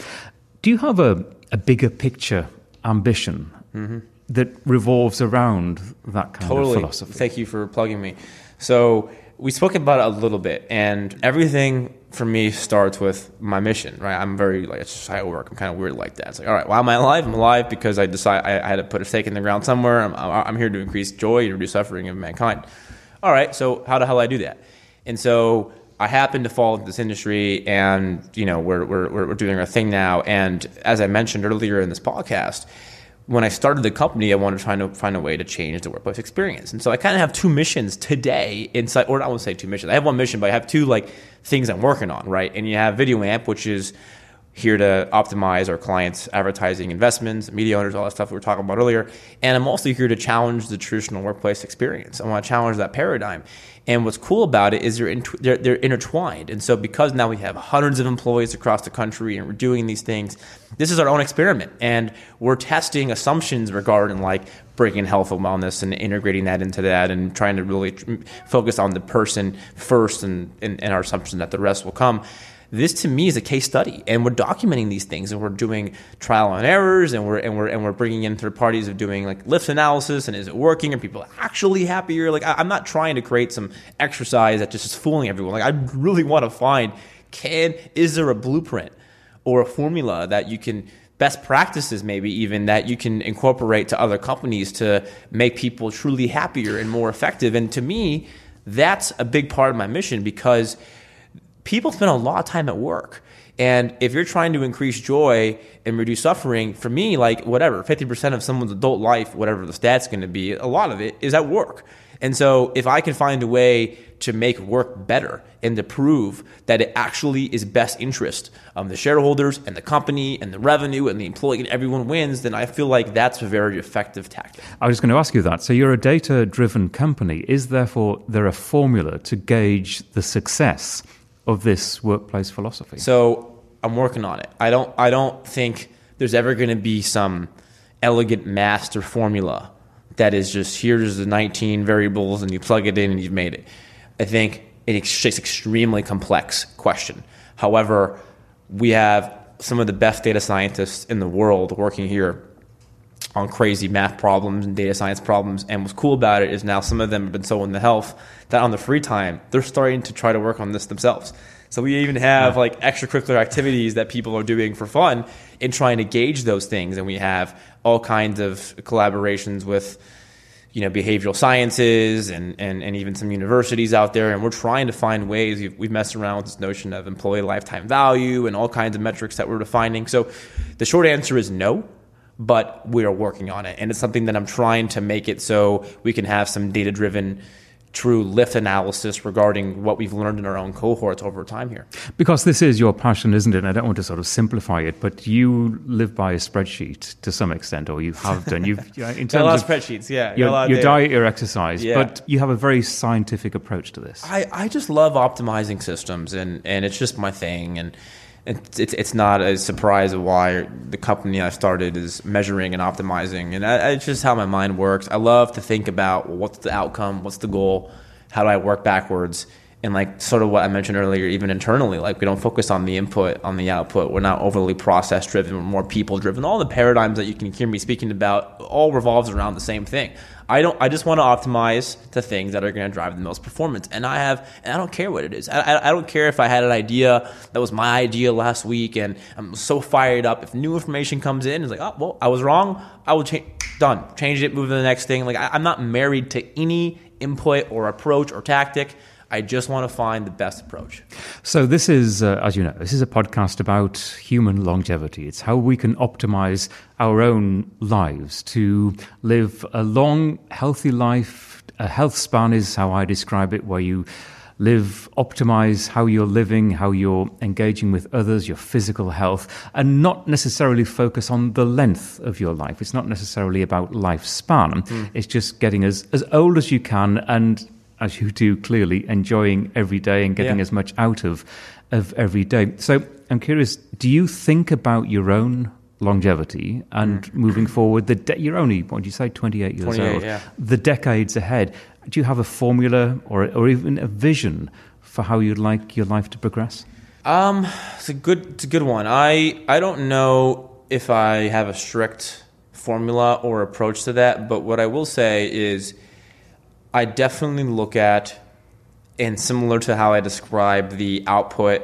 Do you have a, a bigger picture ambition mm-hmm. that revolves around that kind totally. of philosophy? Thank you for plugging me. So we spoke about it a little bit, and everything for me starts with my mission, right? I'm very like it's just how I work. I'm kind of weird like that. It's like, all right, why am I alive? I'm alive because I decide I, I had to put a stake in the ground somewhere. I'm, I'm here to increase joy and reduce suffering of mankind. All right, so how the hell do I do that? And so I happen to fall into this industry, and you know we're we're we're we're doing our thing now. And as I mentioned earlier in this podcast, when I started the company, I wanted to try to find a way to change the workplace experience. And so I kind of have two missions today inside, or I won't say two missions. I have one mission, but I have two like things I'm working on, right? And you have Video Amp, which is here to optimize our clients' advertising investments, media owners, all that stuff we were talking about earlier. And I'm also here to challenge the traditional workplace experience. I want to challenge that paradigm. And what's cool about it is they're, they're, they're intertwined. And so because now we have hundreds of employees across the country and we're doing these things, this is our own experiment. And we're testing assumptions regarding like bringing health and wellness and integrating that into that and trying to really focus on the person first and, and, and our assumption that the rest will come this to me is a case study. And we're documenting these things and we're doing trial and errors and we're and we're and we're bringing in third parties of doing like lift analysis and is it working? Are people actually happier? Like I, i'm not trying to create some exercise that just is fooling everyone. Like i really want to find can is there a blueprint or a formula that you can best practices maybe even that you can incorporate to other companies to make people truly happier and more effective? And to me that's a big part of my mission because people spend a lot of time at work. And if you're trying to increase joy and reduce suffering, for me, like whatever, 50% of someone's adult life, whatever the stat's to be, a lot of it is at work. And so if I can find a way to make work better and to prove that it actually is best interest of the shareholders and the company and the revenue and the employee and everyone wins, then I feel like that's a very effective tactic. I was going to ask you that. So you're a data driven company. Is therefore there a formula to gauge the success of this workplace philosophy? So I'm working on it. I don't I don't think there's ever going to be some elegant master formula that is just here's the 19 variables and you plug it in and you've made it. I think it's just extremely complex question. However, we have some of the best data scientists in the world working here on crazy math problems and data science problems. And what's cool about it is now some of them have been so in the health that on the free time, they're starting to try to work on this themselves. So we even have like extracurricular activities that people are doing for fun in trying to gauge those things. And we have all kinds of collaborations with you know behavioral sciences and, and, and even some universities out there and we're trying to find ways we've, we've messed around with this notion of employee lifetime value and all kinds of metrics that we're defining so the short answer is no but we are working on it and it's something that i'm trying to make it so we can have some data driven true lift analysis regarding what we've learned in our own cohorts over time here Because this is your passion, isn't it? And I don't want to sort of simplify it, but you live by a spreadsheet to some extent, or you have done. You've uh, in got a lot terms of spreadsheets yeah your, your diet, your exercise, Yeah. but you have a very scientific approach to this. I, I just love optimizing systems and, and it's just my thing and it's, it's, it's not a surprise why the company I started is measuring and optimizing. And I, it's just how my mind works. I love to think about what's the outcome, what's the goal, how do I work backwards, and like sort of what I mentioned earlier, even internally, like we don't focus on the input, on the output. We're not overly process driven. We're more people driven. All the paradigms that you can hear me speaking about all revolves around the same thing. I don't. I just want to optimize the things that are going to drive the most performance, and I have. And I don't care what it is. I, I, I don't care if I had an idea that was my idea last week, and I'm so fired up. If new information comes in, it's like, oh well, I was wrong. I will change. Done. Change it. Move to the next thing. Like I, I'm not married to any input or approach or tactic. I just want to find the best approach. So, this is, uh, as you know, this is a podcast about human longevity. It's how we can optimize our own lives to live a long, healthy life. A health span is how I describe it, where you live, optimize how you're living, how you're engaging with others, your physical health, and not necessarily focus on the length of your life. It's not necessarily about lifespan. Mm. It's just getting as, as old as you can and as you do clearly, enjoying every day and getting yeah. as much out of of every day. So I'm curious, do you think about your own longevity and mm. moving forward? The de- you're only what did you say, 28 years 28, old. Yeah. The decades ahead. Do you have a formula or or even a vision for how you'd like your life to progress? Um, it's a good it's a good one. I I don't know if I have a strict formula or approach to that, but what I will say is I definitely look at, and similar to how I describe the output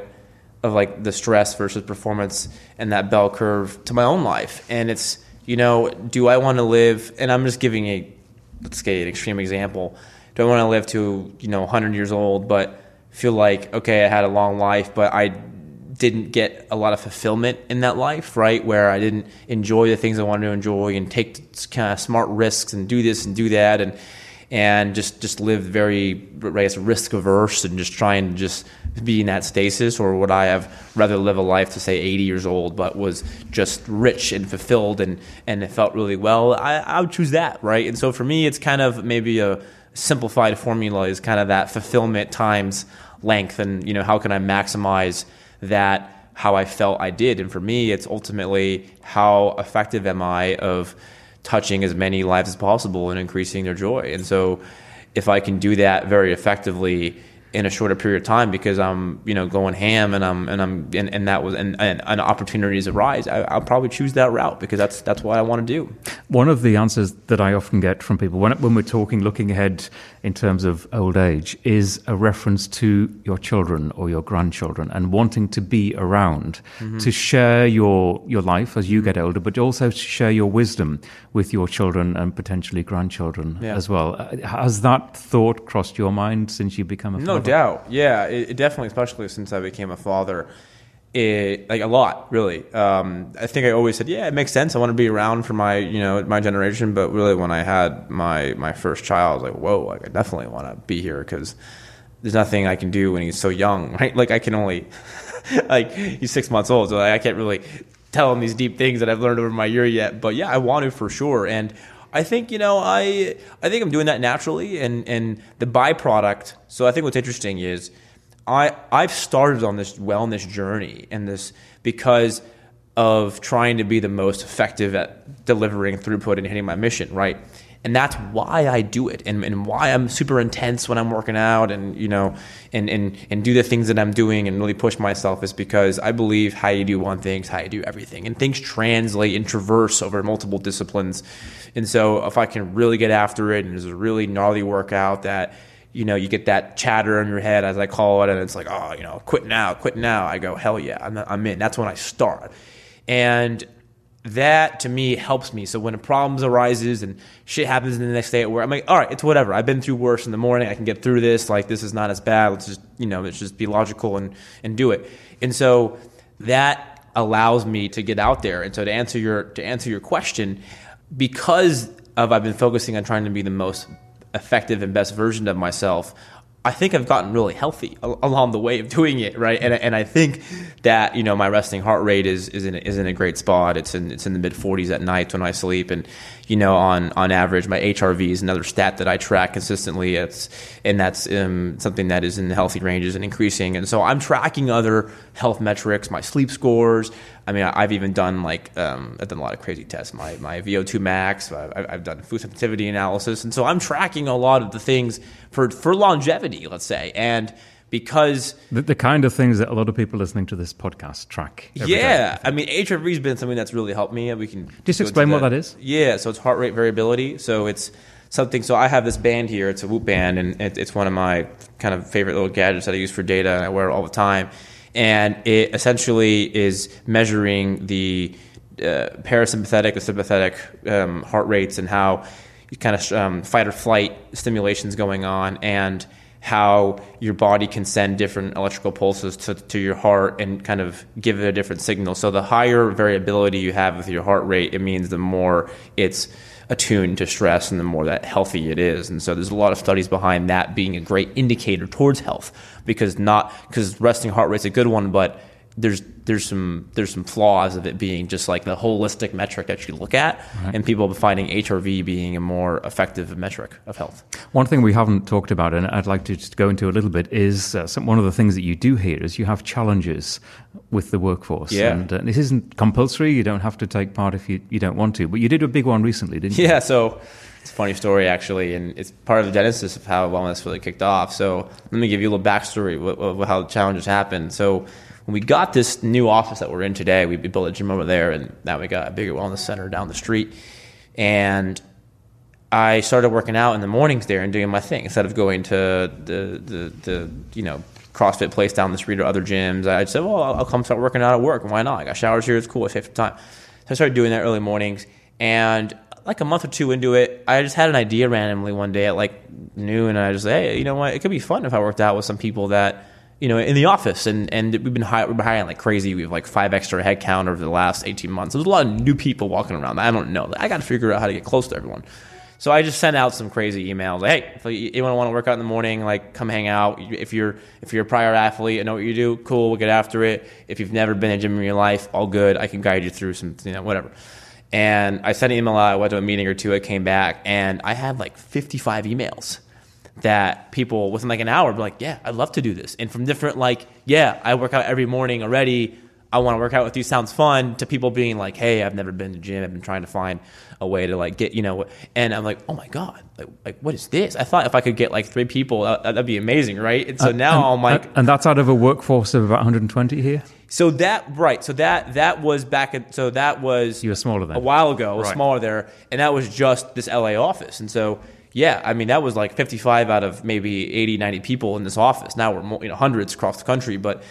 of like the stress versus performance and that bell curve to my own life. And it's, you know, do I want to live, and I'm just giving a, let's say an extreme example. Do I want to live to, you know, 100 years old, but feel like, okay, I had a long life, but I didn't get a lot of fulfillment in that life, right? Where I didn't enjoy the things I wanted to enjoy and take kind of smart risks and do this and do that. And, and just just live very guess risk averse and just try and just be in that stasis or would I have rather live a life to say 80 years old but was just rich and fulfilled and and it felt really well I, I would choose that right? And so for me it's kind of maybe a simplified formula is kind of that fulfillment times length and you know how can I maximize that how I felt I did. And for me it's ultimately how effective am I of touching as many lives as possible and increasing their joy. And so, if I can do that very effectively in a shorter period of time because I'm you know going ham and I'm and I'm and, and that was and, and, and opportunities arise I, will probably choose that route because that's that's what I want to do. One of the answers that I often get from people when when we're talking looking ahead in terms of old age is a reference to your children or your grandchildren and wanting to be around mm-hmm. to share your your life as you get older, but also to share your wisdom with your children and potentially grandchildren yeah. as well. Uh, has that thought crossed your mind since you become a no father? doubt? Yeah, it, it definitely, especially since I became a father it like a lot really. Um, i think i always said yeah it makes sense. I want to be around for my you know my generation. But really when i had my my first child i was like whoa like i definitely want to be here because there's nothing i can do when he's so young right? Like i can only like he's six months old so i can't really tell him these deep things that i've learned over my year yet. But yeah i want to for sure. And I think you know I I think I'm doing that naturally, and and the byproduct. So I think what's interesting is I I've started on this wellness journey and this because of trying to be the most effective at delivering throughput and hitting my mission, right? And that's why I do it and, and why I'm super intense when I'm working out and you know and, and and do the things that I'm doing and really push myself is because I believe how you do one thing is how you do everything. And things translate and traverse over multiple disciplines. And so if I can really get after it and there's a really gnarly workout that you know, you get that chatter in your head, as I call it, and it's like, oh, you know, quit now, quit now. I go, hell yeah, I'm, I'm in. That's when I start. And that to me helps me. So when a problem arises and shit happens in the next day at work, I'm like, all right, it's whatever. I've been through worse in the morning. I can get through this. Like this is not as bad. Let's just you know, let's just be logical and and do it. And so that allows me to get out there. And so to answer your to answer your question, because of I've been focusing on trying to be the most effective and best version of myself, I think I've gotten really healthy along the way of doing it, right? And, and I think that you know my resting heart rate is is in is in a great spot. It's in it's in the mid 40s at night when I sleep, and you know on on average my HRV is another stat that I track consistently. It's and that's um, something that is in the healthy ranges and increasing. And so I'm tracking other health metrics, my sleep scores. I mean, I've even done like um, I've done a lot of crazy tests. My my VO2 max. I've, I've, done food sensitivity analysis, and so I'm tracking a lot of the things for for longevity, let's say. And because The, the kind of things that a lot of people listening to this podcast track. every day. yeah, I mean, HRV has been something that's really helped me. We can Just explain what that is. Yeah, so it's heart rate variability. So it's something. So I have this band here. It's a Whoop band, and it, it's one of my kind of favorite little gadgets that I use for data, and I wear it all the time. And it essentially is measuring the uh, parasympathetic and sympathetic um, heart rates and how kind of um, fight or flight stimulations going on and how your body can send different electrical pulses to, to your heart and kind of give it a different signal. So the higher variability you have with your heart rate, it means the more it's attuned to stress and the more that healthy it is. And so there's a lot of studies behind that being a great indicator towards health because not because resting heart rate's a good one, but there's there's some there's some flaws of it being just like the holistic metric that you look at, and people finding HRV being a more effective metric of health. One thing we haven't talked about, and I'd like to just go into a little bit, is uh, some, one of the things that you do here is you have challenges with the workforce. Yeah. And uh, this isn't compulsory. You don't have to take part if you, you don't want to. But you did a big one recently, didn't you? Yeah, so it's a funny story actually, and it's part of the genesis of how wellness really kicked off. So let me give you a little backstory of of how the challenges happened. So when we got this new office that we're in today, we built a gym over there, and now we got a bigger wellness center down the street. And I started working out in the mornings there and doing my thing instead of going to the the, the you know CrossFit place down the street or other gyms. I said, well, I'll, come start working out at work. Why not? I got showers here. It's cool. I save some time. So I started doing that early mornings, and like a month or two into it, I just had an idea randomly one day at like noon, and I just hey, you know what? It could be fun if I worked out with some people that you know, in the office, and and we've been, hi- we've been hiring like crazy. We have like five extra headcount over the last eighteen months. There's a lot of new people walking around. I don't know. I got to figure out how to get close to everyone. So I just sent out some crazy emails. Like, hey, if you want to work out in the morning, like come hang out. If you're if you're a prior athlete and know what you do, cool. We'll get after it. If you've never been in a gym in your life, all good. I can guide you through some, you know, whatever. And I sent an email out. I went to a meeting or two. I came back and I had like 55 emails that people within like an hour be like, yeah, I'd love to do this. And from different like, yeah, I work out every morning already. I want to work out with you. Sounds fun. To people being like, hey, I've never been to gym. I've been trying to find a way to like get, you know, and I'm like, oh my god, like, like what is this? I thought if I could get like three people, that, that'd be amazing, right? And so uh, now and, I'm like, and, and that's out of a workforce of about 120 here. so that right, so that that was back at so that was You were smaller then. a while ago, was Right. smaller there, and that was just this LA office. And so, yeah, I mean, that was like 55 out of maybe 80, 90 people in this office. Now we're more, you know hundreds across the country, but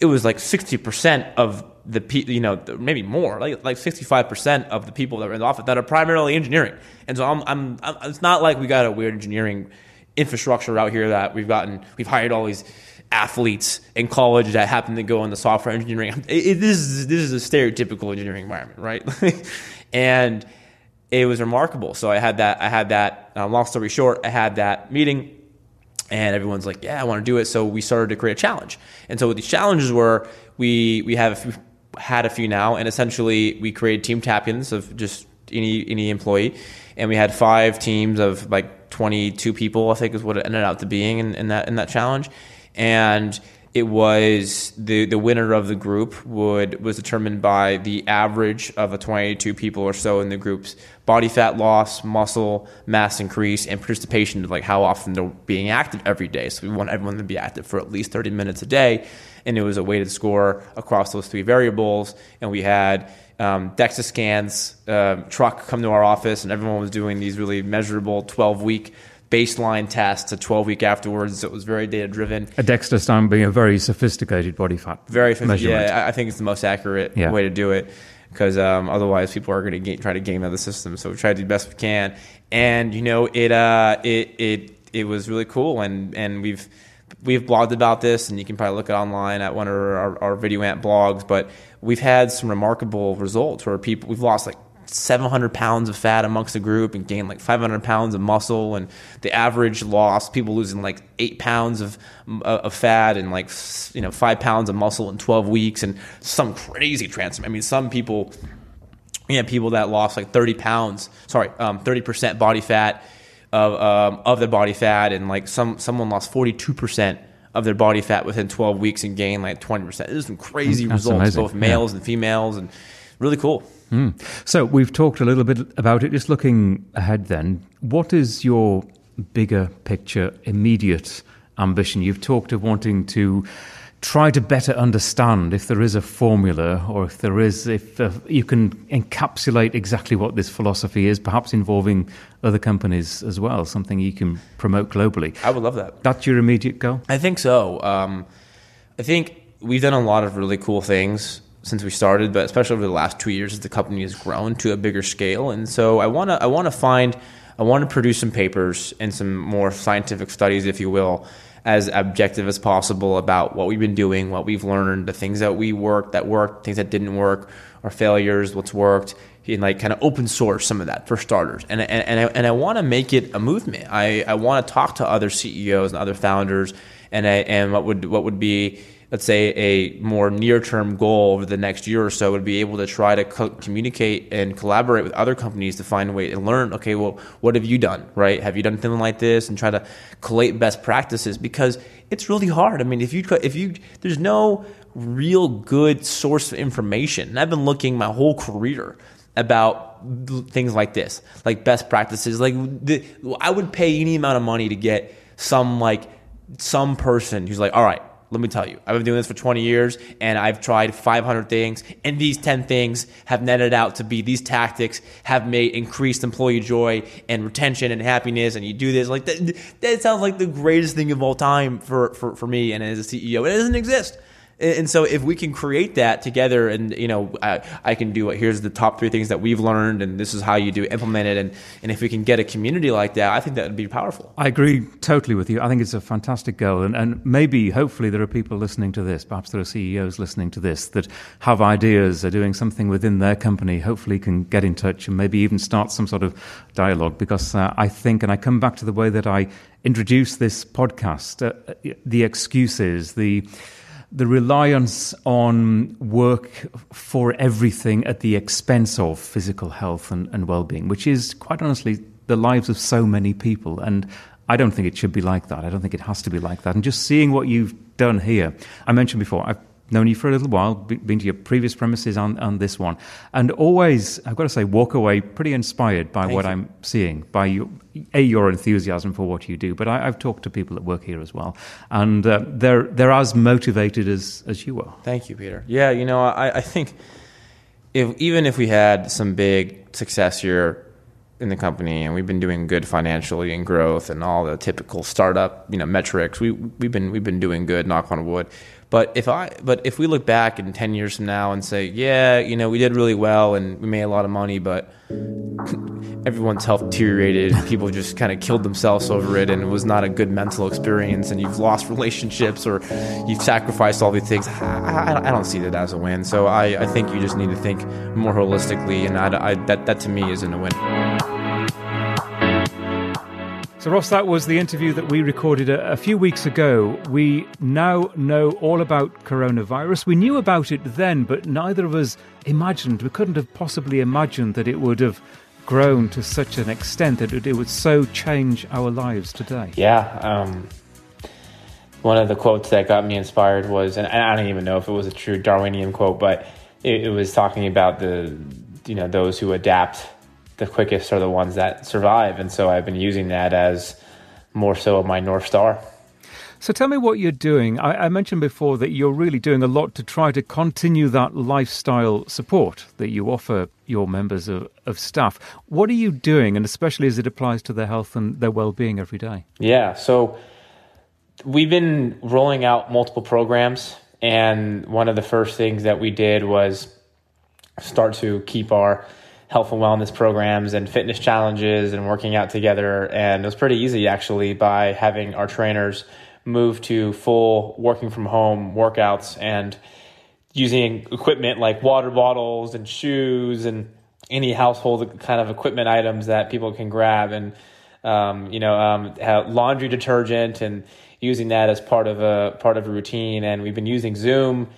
it was like 60% of the people, you know maybe more like like 65% of the people that were in the office that are primarily engineering. And so I'm, I'm, I'm it's not like we got a weird engineering infrastructure out here that we've gotten we've hired all these athletes in college that happen to go into software engineering. It, it, this is this is a stereotypical engineering environment, right? and it was remarkable. So I had that. I had that. Uh, long story short, I had that meeting, and everyone's like, "Yeah, I want to do it." So we started to create a challenge. And so what these challenges were, we we have we've had a few now, and essentially we created team champions of just any any employee, and we had five teams of like 22 people. I think is what it ended up to being in, in that in that challenge, and it was the the winner of the group would was determined by the average of a 22 people or so in the group's body fat loss, muscle mass increase, and participation of like how often they're being active every day. So we want everyone to be active for at least 30 minutes a day, and it was a weighted score across those three variables. And we had um, DEXA scans uh, truck come to our office, and everyone was doing these really measurable 12 week baseline tests a 12 week afterwards. So it was very data driven. A DEXA scan being a very sophisticated body fat Very, measurement. yeah. I- think it's the most accurate Yeah. way to do it because um, otherwise people are going to try to game out the system. So we try to do the best we can, and you know it uh, it it it was really cool, and and we've we've blogged about this, and you can probably look it online at one of our, our video amp blogs. But we've had some remarkable results where people we've lost like 700 pounds of fat amongst the group and gained like 500 pounds of muscle. And the average loss people losing like eight pounds of, of fat and like you know five pounds of muscle in 12 weeks and some crazy transformation i mean some people had people that lost like 30 pounds sorry um, 30% body fat of, um, of their body fat and like some someone lost 42% of their body fat within 12 weeks and gained like 20% there's some crazy That's results amazing. both males and females and really cool So we've talked a little bit about it. Just looking ahead, then, what is your bigger picture, immediate ambition. You've talked of wanting to try to better understand if there is a formula or if there is if uh, you can encapsulate exactly what this philosophy is perhaps involving other companies as well something you can promote globally I would love that. that's your immediate goal I think so. Um, I think we've done a lot of really cool things since we started, but especially over the last two years as the company has grown to a bigger scale. And so I want to I want to find I want to produce some papers and some more scientific studies, if you will, as objective as possible about what we've been doing, what we've learned, the things that we worked that worked, things that didn't work, our failures, what's worked, and like kind of open source some of that for starters. And and and I, and I want to make it a movement. I I want to talk to other CEOs and other founders, and I, and what would what would be let's say a more near term goal over the next year or so would be able to try to co- communicate and collaborate with other companies to find a way to learn okay well what have you done right? Have you done something like this? And try to collate best practices because it's really hard. I mean if you if you there's no real good source of information. And i've been looking my whole career about things like this like best practices. Like the, i would pay any amount of money to get some like some person who's like all right let me tell you, I've been doing this for 20 years and I've tried 500 things, and these 10 things have netted out to be these tactics have made increased employee joy and retention and happiness. And you do this, like that, that sounds like the greatest thing of all time for, for, for me and as a CEO. It doesn't exist. And so if we can create that together and, you know, I, I can do what, here's the top three things that we've learned and this is how you do implement it. And, and if we can get a community like that, I think that would be powerful. I agree totally with you. I think it's a fantastic goal. And, and maybe, hopefully, there are people listening to this, perhaps there are CEOs listening to this that have ideas, are doing something within their company, hopefully can get in touch and maybe even start some sort of dialogue. Because uh, I think, and I come back to the way that I introduced this podcast, uh, the excuses, the the reliance on work for everything at the expense of physical health and, and well being, which is quite honestly the lives of so many people. And I don't think it should be like that. I don't think it has to be like that. And just seeing what you've done here, I mentioned before, I've known you for a little while, been to your previous premises on, on this one, and always, I've got to say, walk away pretty inspired by Thank what you. I'm seeing, by you, a your enthusiasm for what you do. But I, I've talked to people that work here as well, and uh, they're they're as motivated as as you are. Thank you, Peter. Yeah, you know, I, I think if even if we had some big success here in the company and we've been doing good financially and growth and all the typical startup, you know, metrics, we we've been we've been doing good, knock on wood. But if I but if we look back in ten years from now and say, yeah, you know, we did really well and we made a lot of money, but everyone's health deteriorated. People just kind of killed themselves over it, and it was not a good mental experience. And you've lost relationships, or you've sacrificed all these things. I, I, I don't see that as a win. So I, I think you just need to think more holistically, and I, I, that that to me isn't a win. So, Ross, that was the interview that we recorded a, a, few weeks ago. We now know all about coronavirus. We knew about it then, but neither of us imagined, we couldn't have possibly imagined that it would have grown to such an extent that it would so change our lives today. Yeah. Um, one of the quotes that got me inspired was, and I don't even know if it was a true Darwinian quote, but it, it was talking about the, you know, those who adapt the quickest are the ones that survive. And so I've been using that as more so my North Star. So tell me what you're doing. I, I, mentioned before that you're really doing a lot to try to continue that lifestyle support that you offer your members of, of staff. What are you doing, and especially as it applies to their health and their well being every day? Yeah, so we've been rolling out multiple programs, and one of the first things that we did was start to keep our health and wellness programs and fitness challenges and working out together. And it was pretty easy actually by having our trainers move to full working from home workouts and using equipment like water bottles and shoes and any household kind of equipment items that people can grab and um, you know um, laundry detergent and using that as part of a part of a routine and we've been using zoom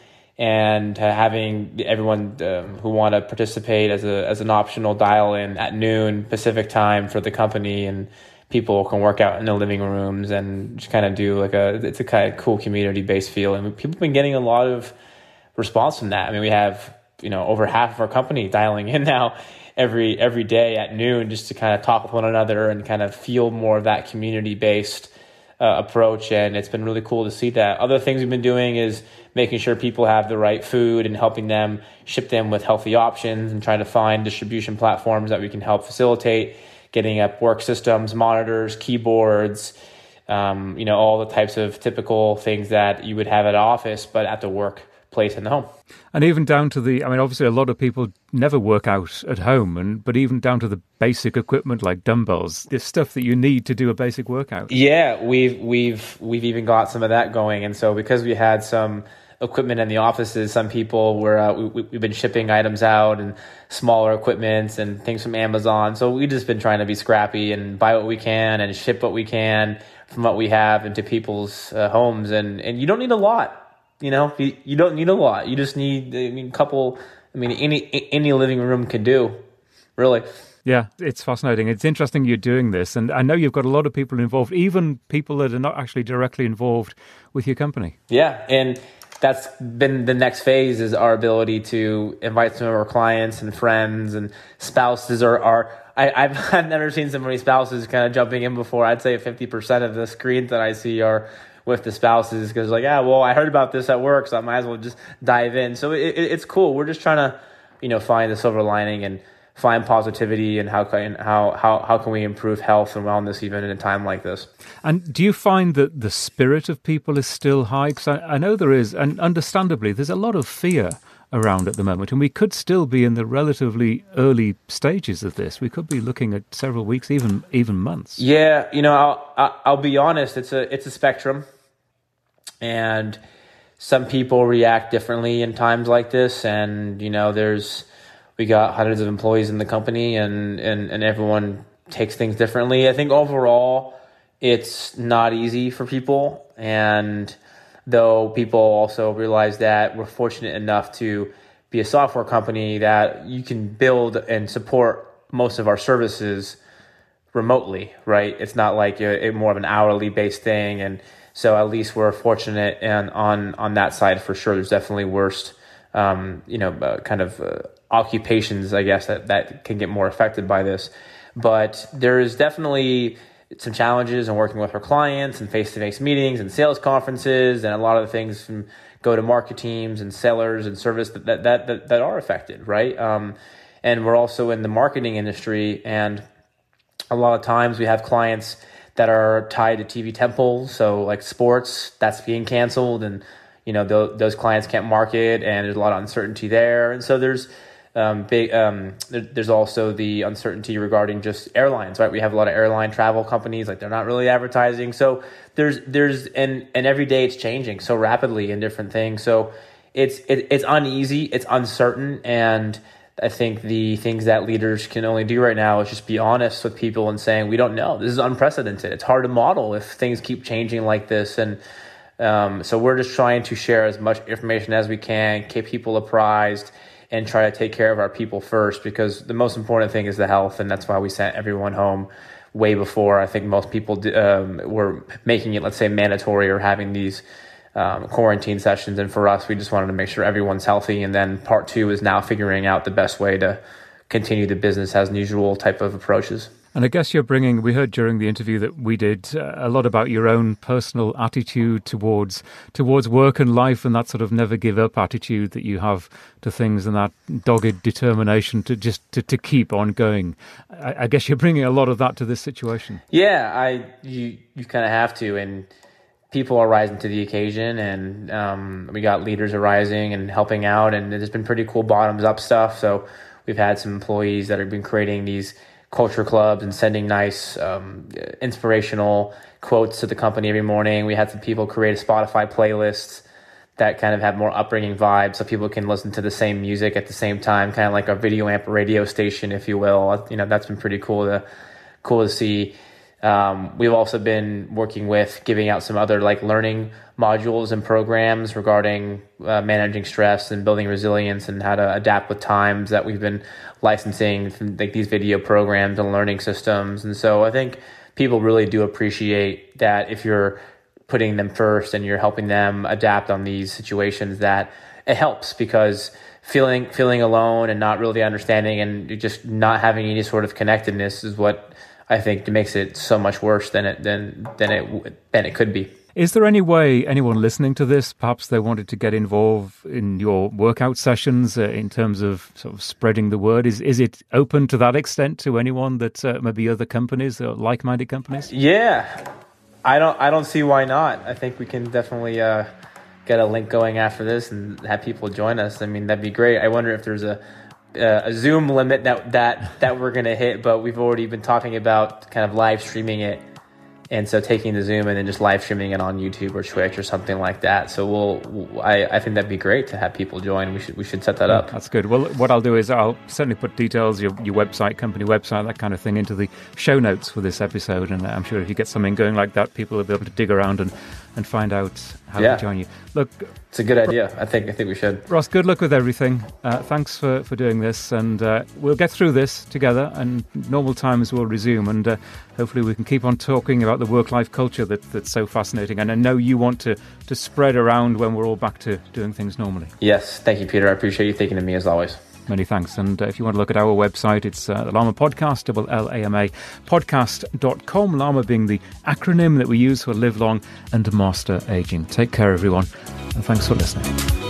and uh, having everyone um, who want to participate as a as an optional dial in at noon Pacific time for the company, and people can work out in the living rooms and just kind of do like a it's a kind of cool community based feel, and people have been getting a lot of response from that. I mean, we have you know over half of our company dialing in now every every day at noon just to kind of talk with one another and kind of feel more of that community based uh, approach, and it's been really cool to see that. Other things we've been doing is making sure people have the right food and helping them ship them with healthy options and trying to find distribution platforms that we can help facilitate getting up work systems, monitors, keyboards, um, you know, all the types of typical things that you would have at office, but at the workplace in the home. And even down to the, I mean, obviously a lot of people never work out at home, and but even down to the basic equipment like dumbbells, the stuff that you need to do a basic workout. Yeah, we've we've we've even got some of that going, and so because we had some equipment in the offices, some people were uh, we, we've been shipping items out and smaller equipment and things from Amazon. So we've just been trying to be scrappy and buy what we can and ship what we can from what we have into people's uh, homes, and and you don't need a lot you know, you, you don't need a lot. You just need, I mean, a couple. I mean, any any living room can do, really. Yeah, it's fascinating. It's interesting you're doing this, and I know you've got a lot of people involved, even people that are not actually directly involved with your company. Yeah, and that's been the next phase is our ability to invite some of our clients and friends and spouses or our I, I've, I've never seen so many spouses kind of jumping in before. I'd say 50% of the screens that I see are with the spouses because like, yeah, well, I heard about this at work, so I might as well just dive in. So it, it, it's cool. We're just trying to, you know, find the silver lining and find positivity and how can how how how can we improve health and wellness even in a time like this. And do you find that the spirit of people is still high? Because I, I know there is, and understandably, there's a lot of fear around at the moment, and we could still be in the relatively early stages of this. We could be looking at several weeks, even even months. Yeah, you know, I'll I'll be honest. It's a it's a spectrum, and some people react differently in times like this. And you know, there's we got hundreds of employees in the company, and and and everyone takes things differently. I think overall, it's not easy for people, and though people also realize that we're fortunate enough to be a software company that you can build and support most of our services remotely, right? It's not like a, more of an hourly based thing, and so at least we're fortunate and on on that side for sure. There's definitely worst, um, you know, uh, kind of uh, occupations, I guess that that can get more affected by this, but there is definitely some challenges in working with her clients and face-to-face meetings and sales conferences and a lot of the things from go-to-market teams and sellers and service that that that, that are affected, right? Um, and we're also in the marketing industry, and a lot of times we have clients that are tied to TV tentpoles, so like sports that's being canceled, and you know th- those clients can't market, and there's a lot of uncertainty there, and so there's um, big. Um, there, there's also the uncertainty regarding just airlines, right? We have a lot of airline travel companies, like they're not really advertising. So there's there's and and every day it's changing so rapidly in different things. So it's it, it's uneasy, it's uncertain, and I think the things that leaders can only do right now is just be honest with people and saying we don't know. This is unprecedented. It's hard to model if things keep changing like this, and um, so we're just trying to share as much information as we can, keep people apprised and try to take care of our people first because the most important thing is the health, and that's why we sent everyone home way before I think most people um, were making it, let's say, mandatory or having these um, quarantine sessions. And for us, we just wanted to make sure everyone's healthy. And then part two is now figuring out the best way to continue the business as usual type of approaches. And I guess you're bringing, we heard during the interview that we did uh, a lot about your own personal attitude towards towards work and life and that sort of never give up attitude that you have to things and that dogged determination to just to, to keep on going. I, I guess you're bringing a lot of that to this situation. Yeah, I you you kind of have to and people are rising to the occasion and um, we got leaders arising and helping out and there's been pretty cool bottoms up stuff so we've had some employees that have been creating these culture clubs and sending nice, um, inspirational quotes to the company every morning. We had some people create a Spotify playlist that kind of have more upbringing vibes so people can listen to the same music at the same time, kind of like a video amp radio station, if you will. You know, that's been pretty cool to cool to see. Um, we've also been working with giving out some other like learning modules and programs regarding uh, managing stress and building resilience and how to adapt with times that we've been licensing like these video programs and learning systems. And so I think people really do appreciate that if you're putting them first and you're helping them adapt on these situations that it helps because feeling feeling alone and not really understanding and just not having any sort of connectedness is what I think it makes it so much worse than it than than it than it could be. Is there any way anyone listening to this, perhaps they wanted to get involved in your workout sessions uh, in terms of sort of spreading the word? Is is it open to that extent to anyone that uh, maybe other companies, or like-minded companies? Yeah, I don't I don't see why not. I think we can definitely uh, get a link going after this and have people join us. I mean, that'd be great. I wonder if there's a uh, a Zoom limit that that that we're gonna hit, but we've already been talking about kind of live streaming it and so taking the Zoom and then just live streaming it on YouTube or Twitch or something like that. So we'll, I, I think that'd be great to have people join. We should, we should set that up. That's good. Well, what I'll do is I'll certainly put details, your, your website, company website, that kind of thing into the show notes for this episode. And I'm sure if you get something going like that, people will be able to dig around and, and find out how Yeah. to join you. Look, It's a good idea. I think, I think we should. Ross, good luck with everything. Uh, thanks for, for doing this, and uh, we'll get through this together. And normal times will resume, and uh, hopefully we can keep on talking about the work-life culture that, that's so fascinating. And I know you want to to spread around when we're all back to doing things normally. Yes. Thank you, Peter. I appreciate you thinking of me as always. Many thanks. And uh, if you want to look at our website, it's uh, the Llama Podcast, double L A M A, podcast.com. Llama being the acronym that we use for live long and master aging. Take care, everyone, and thanks for listening.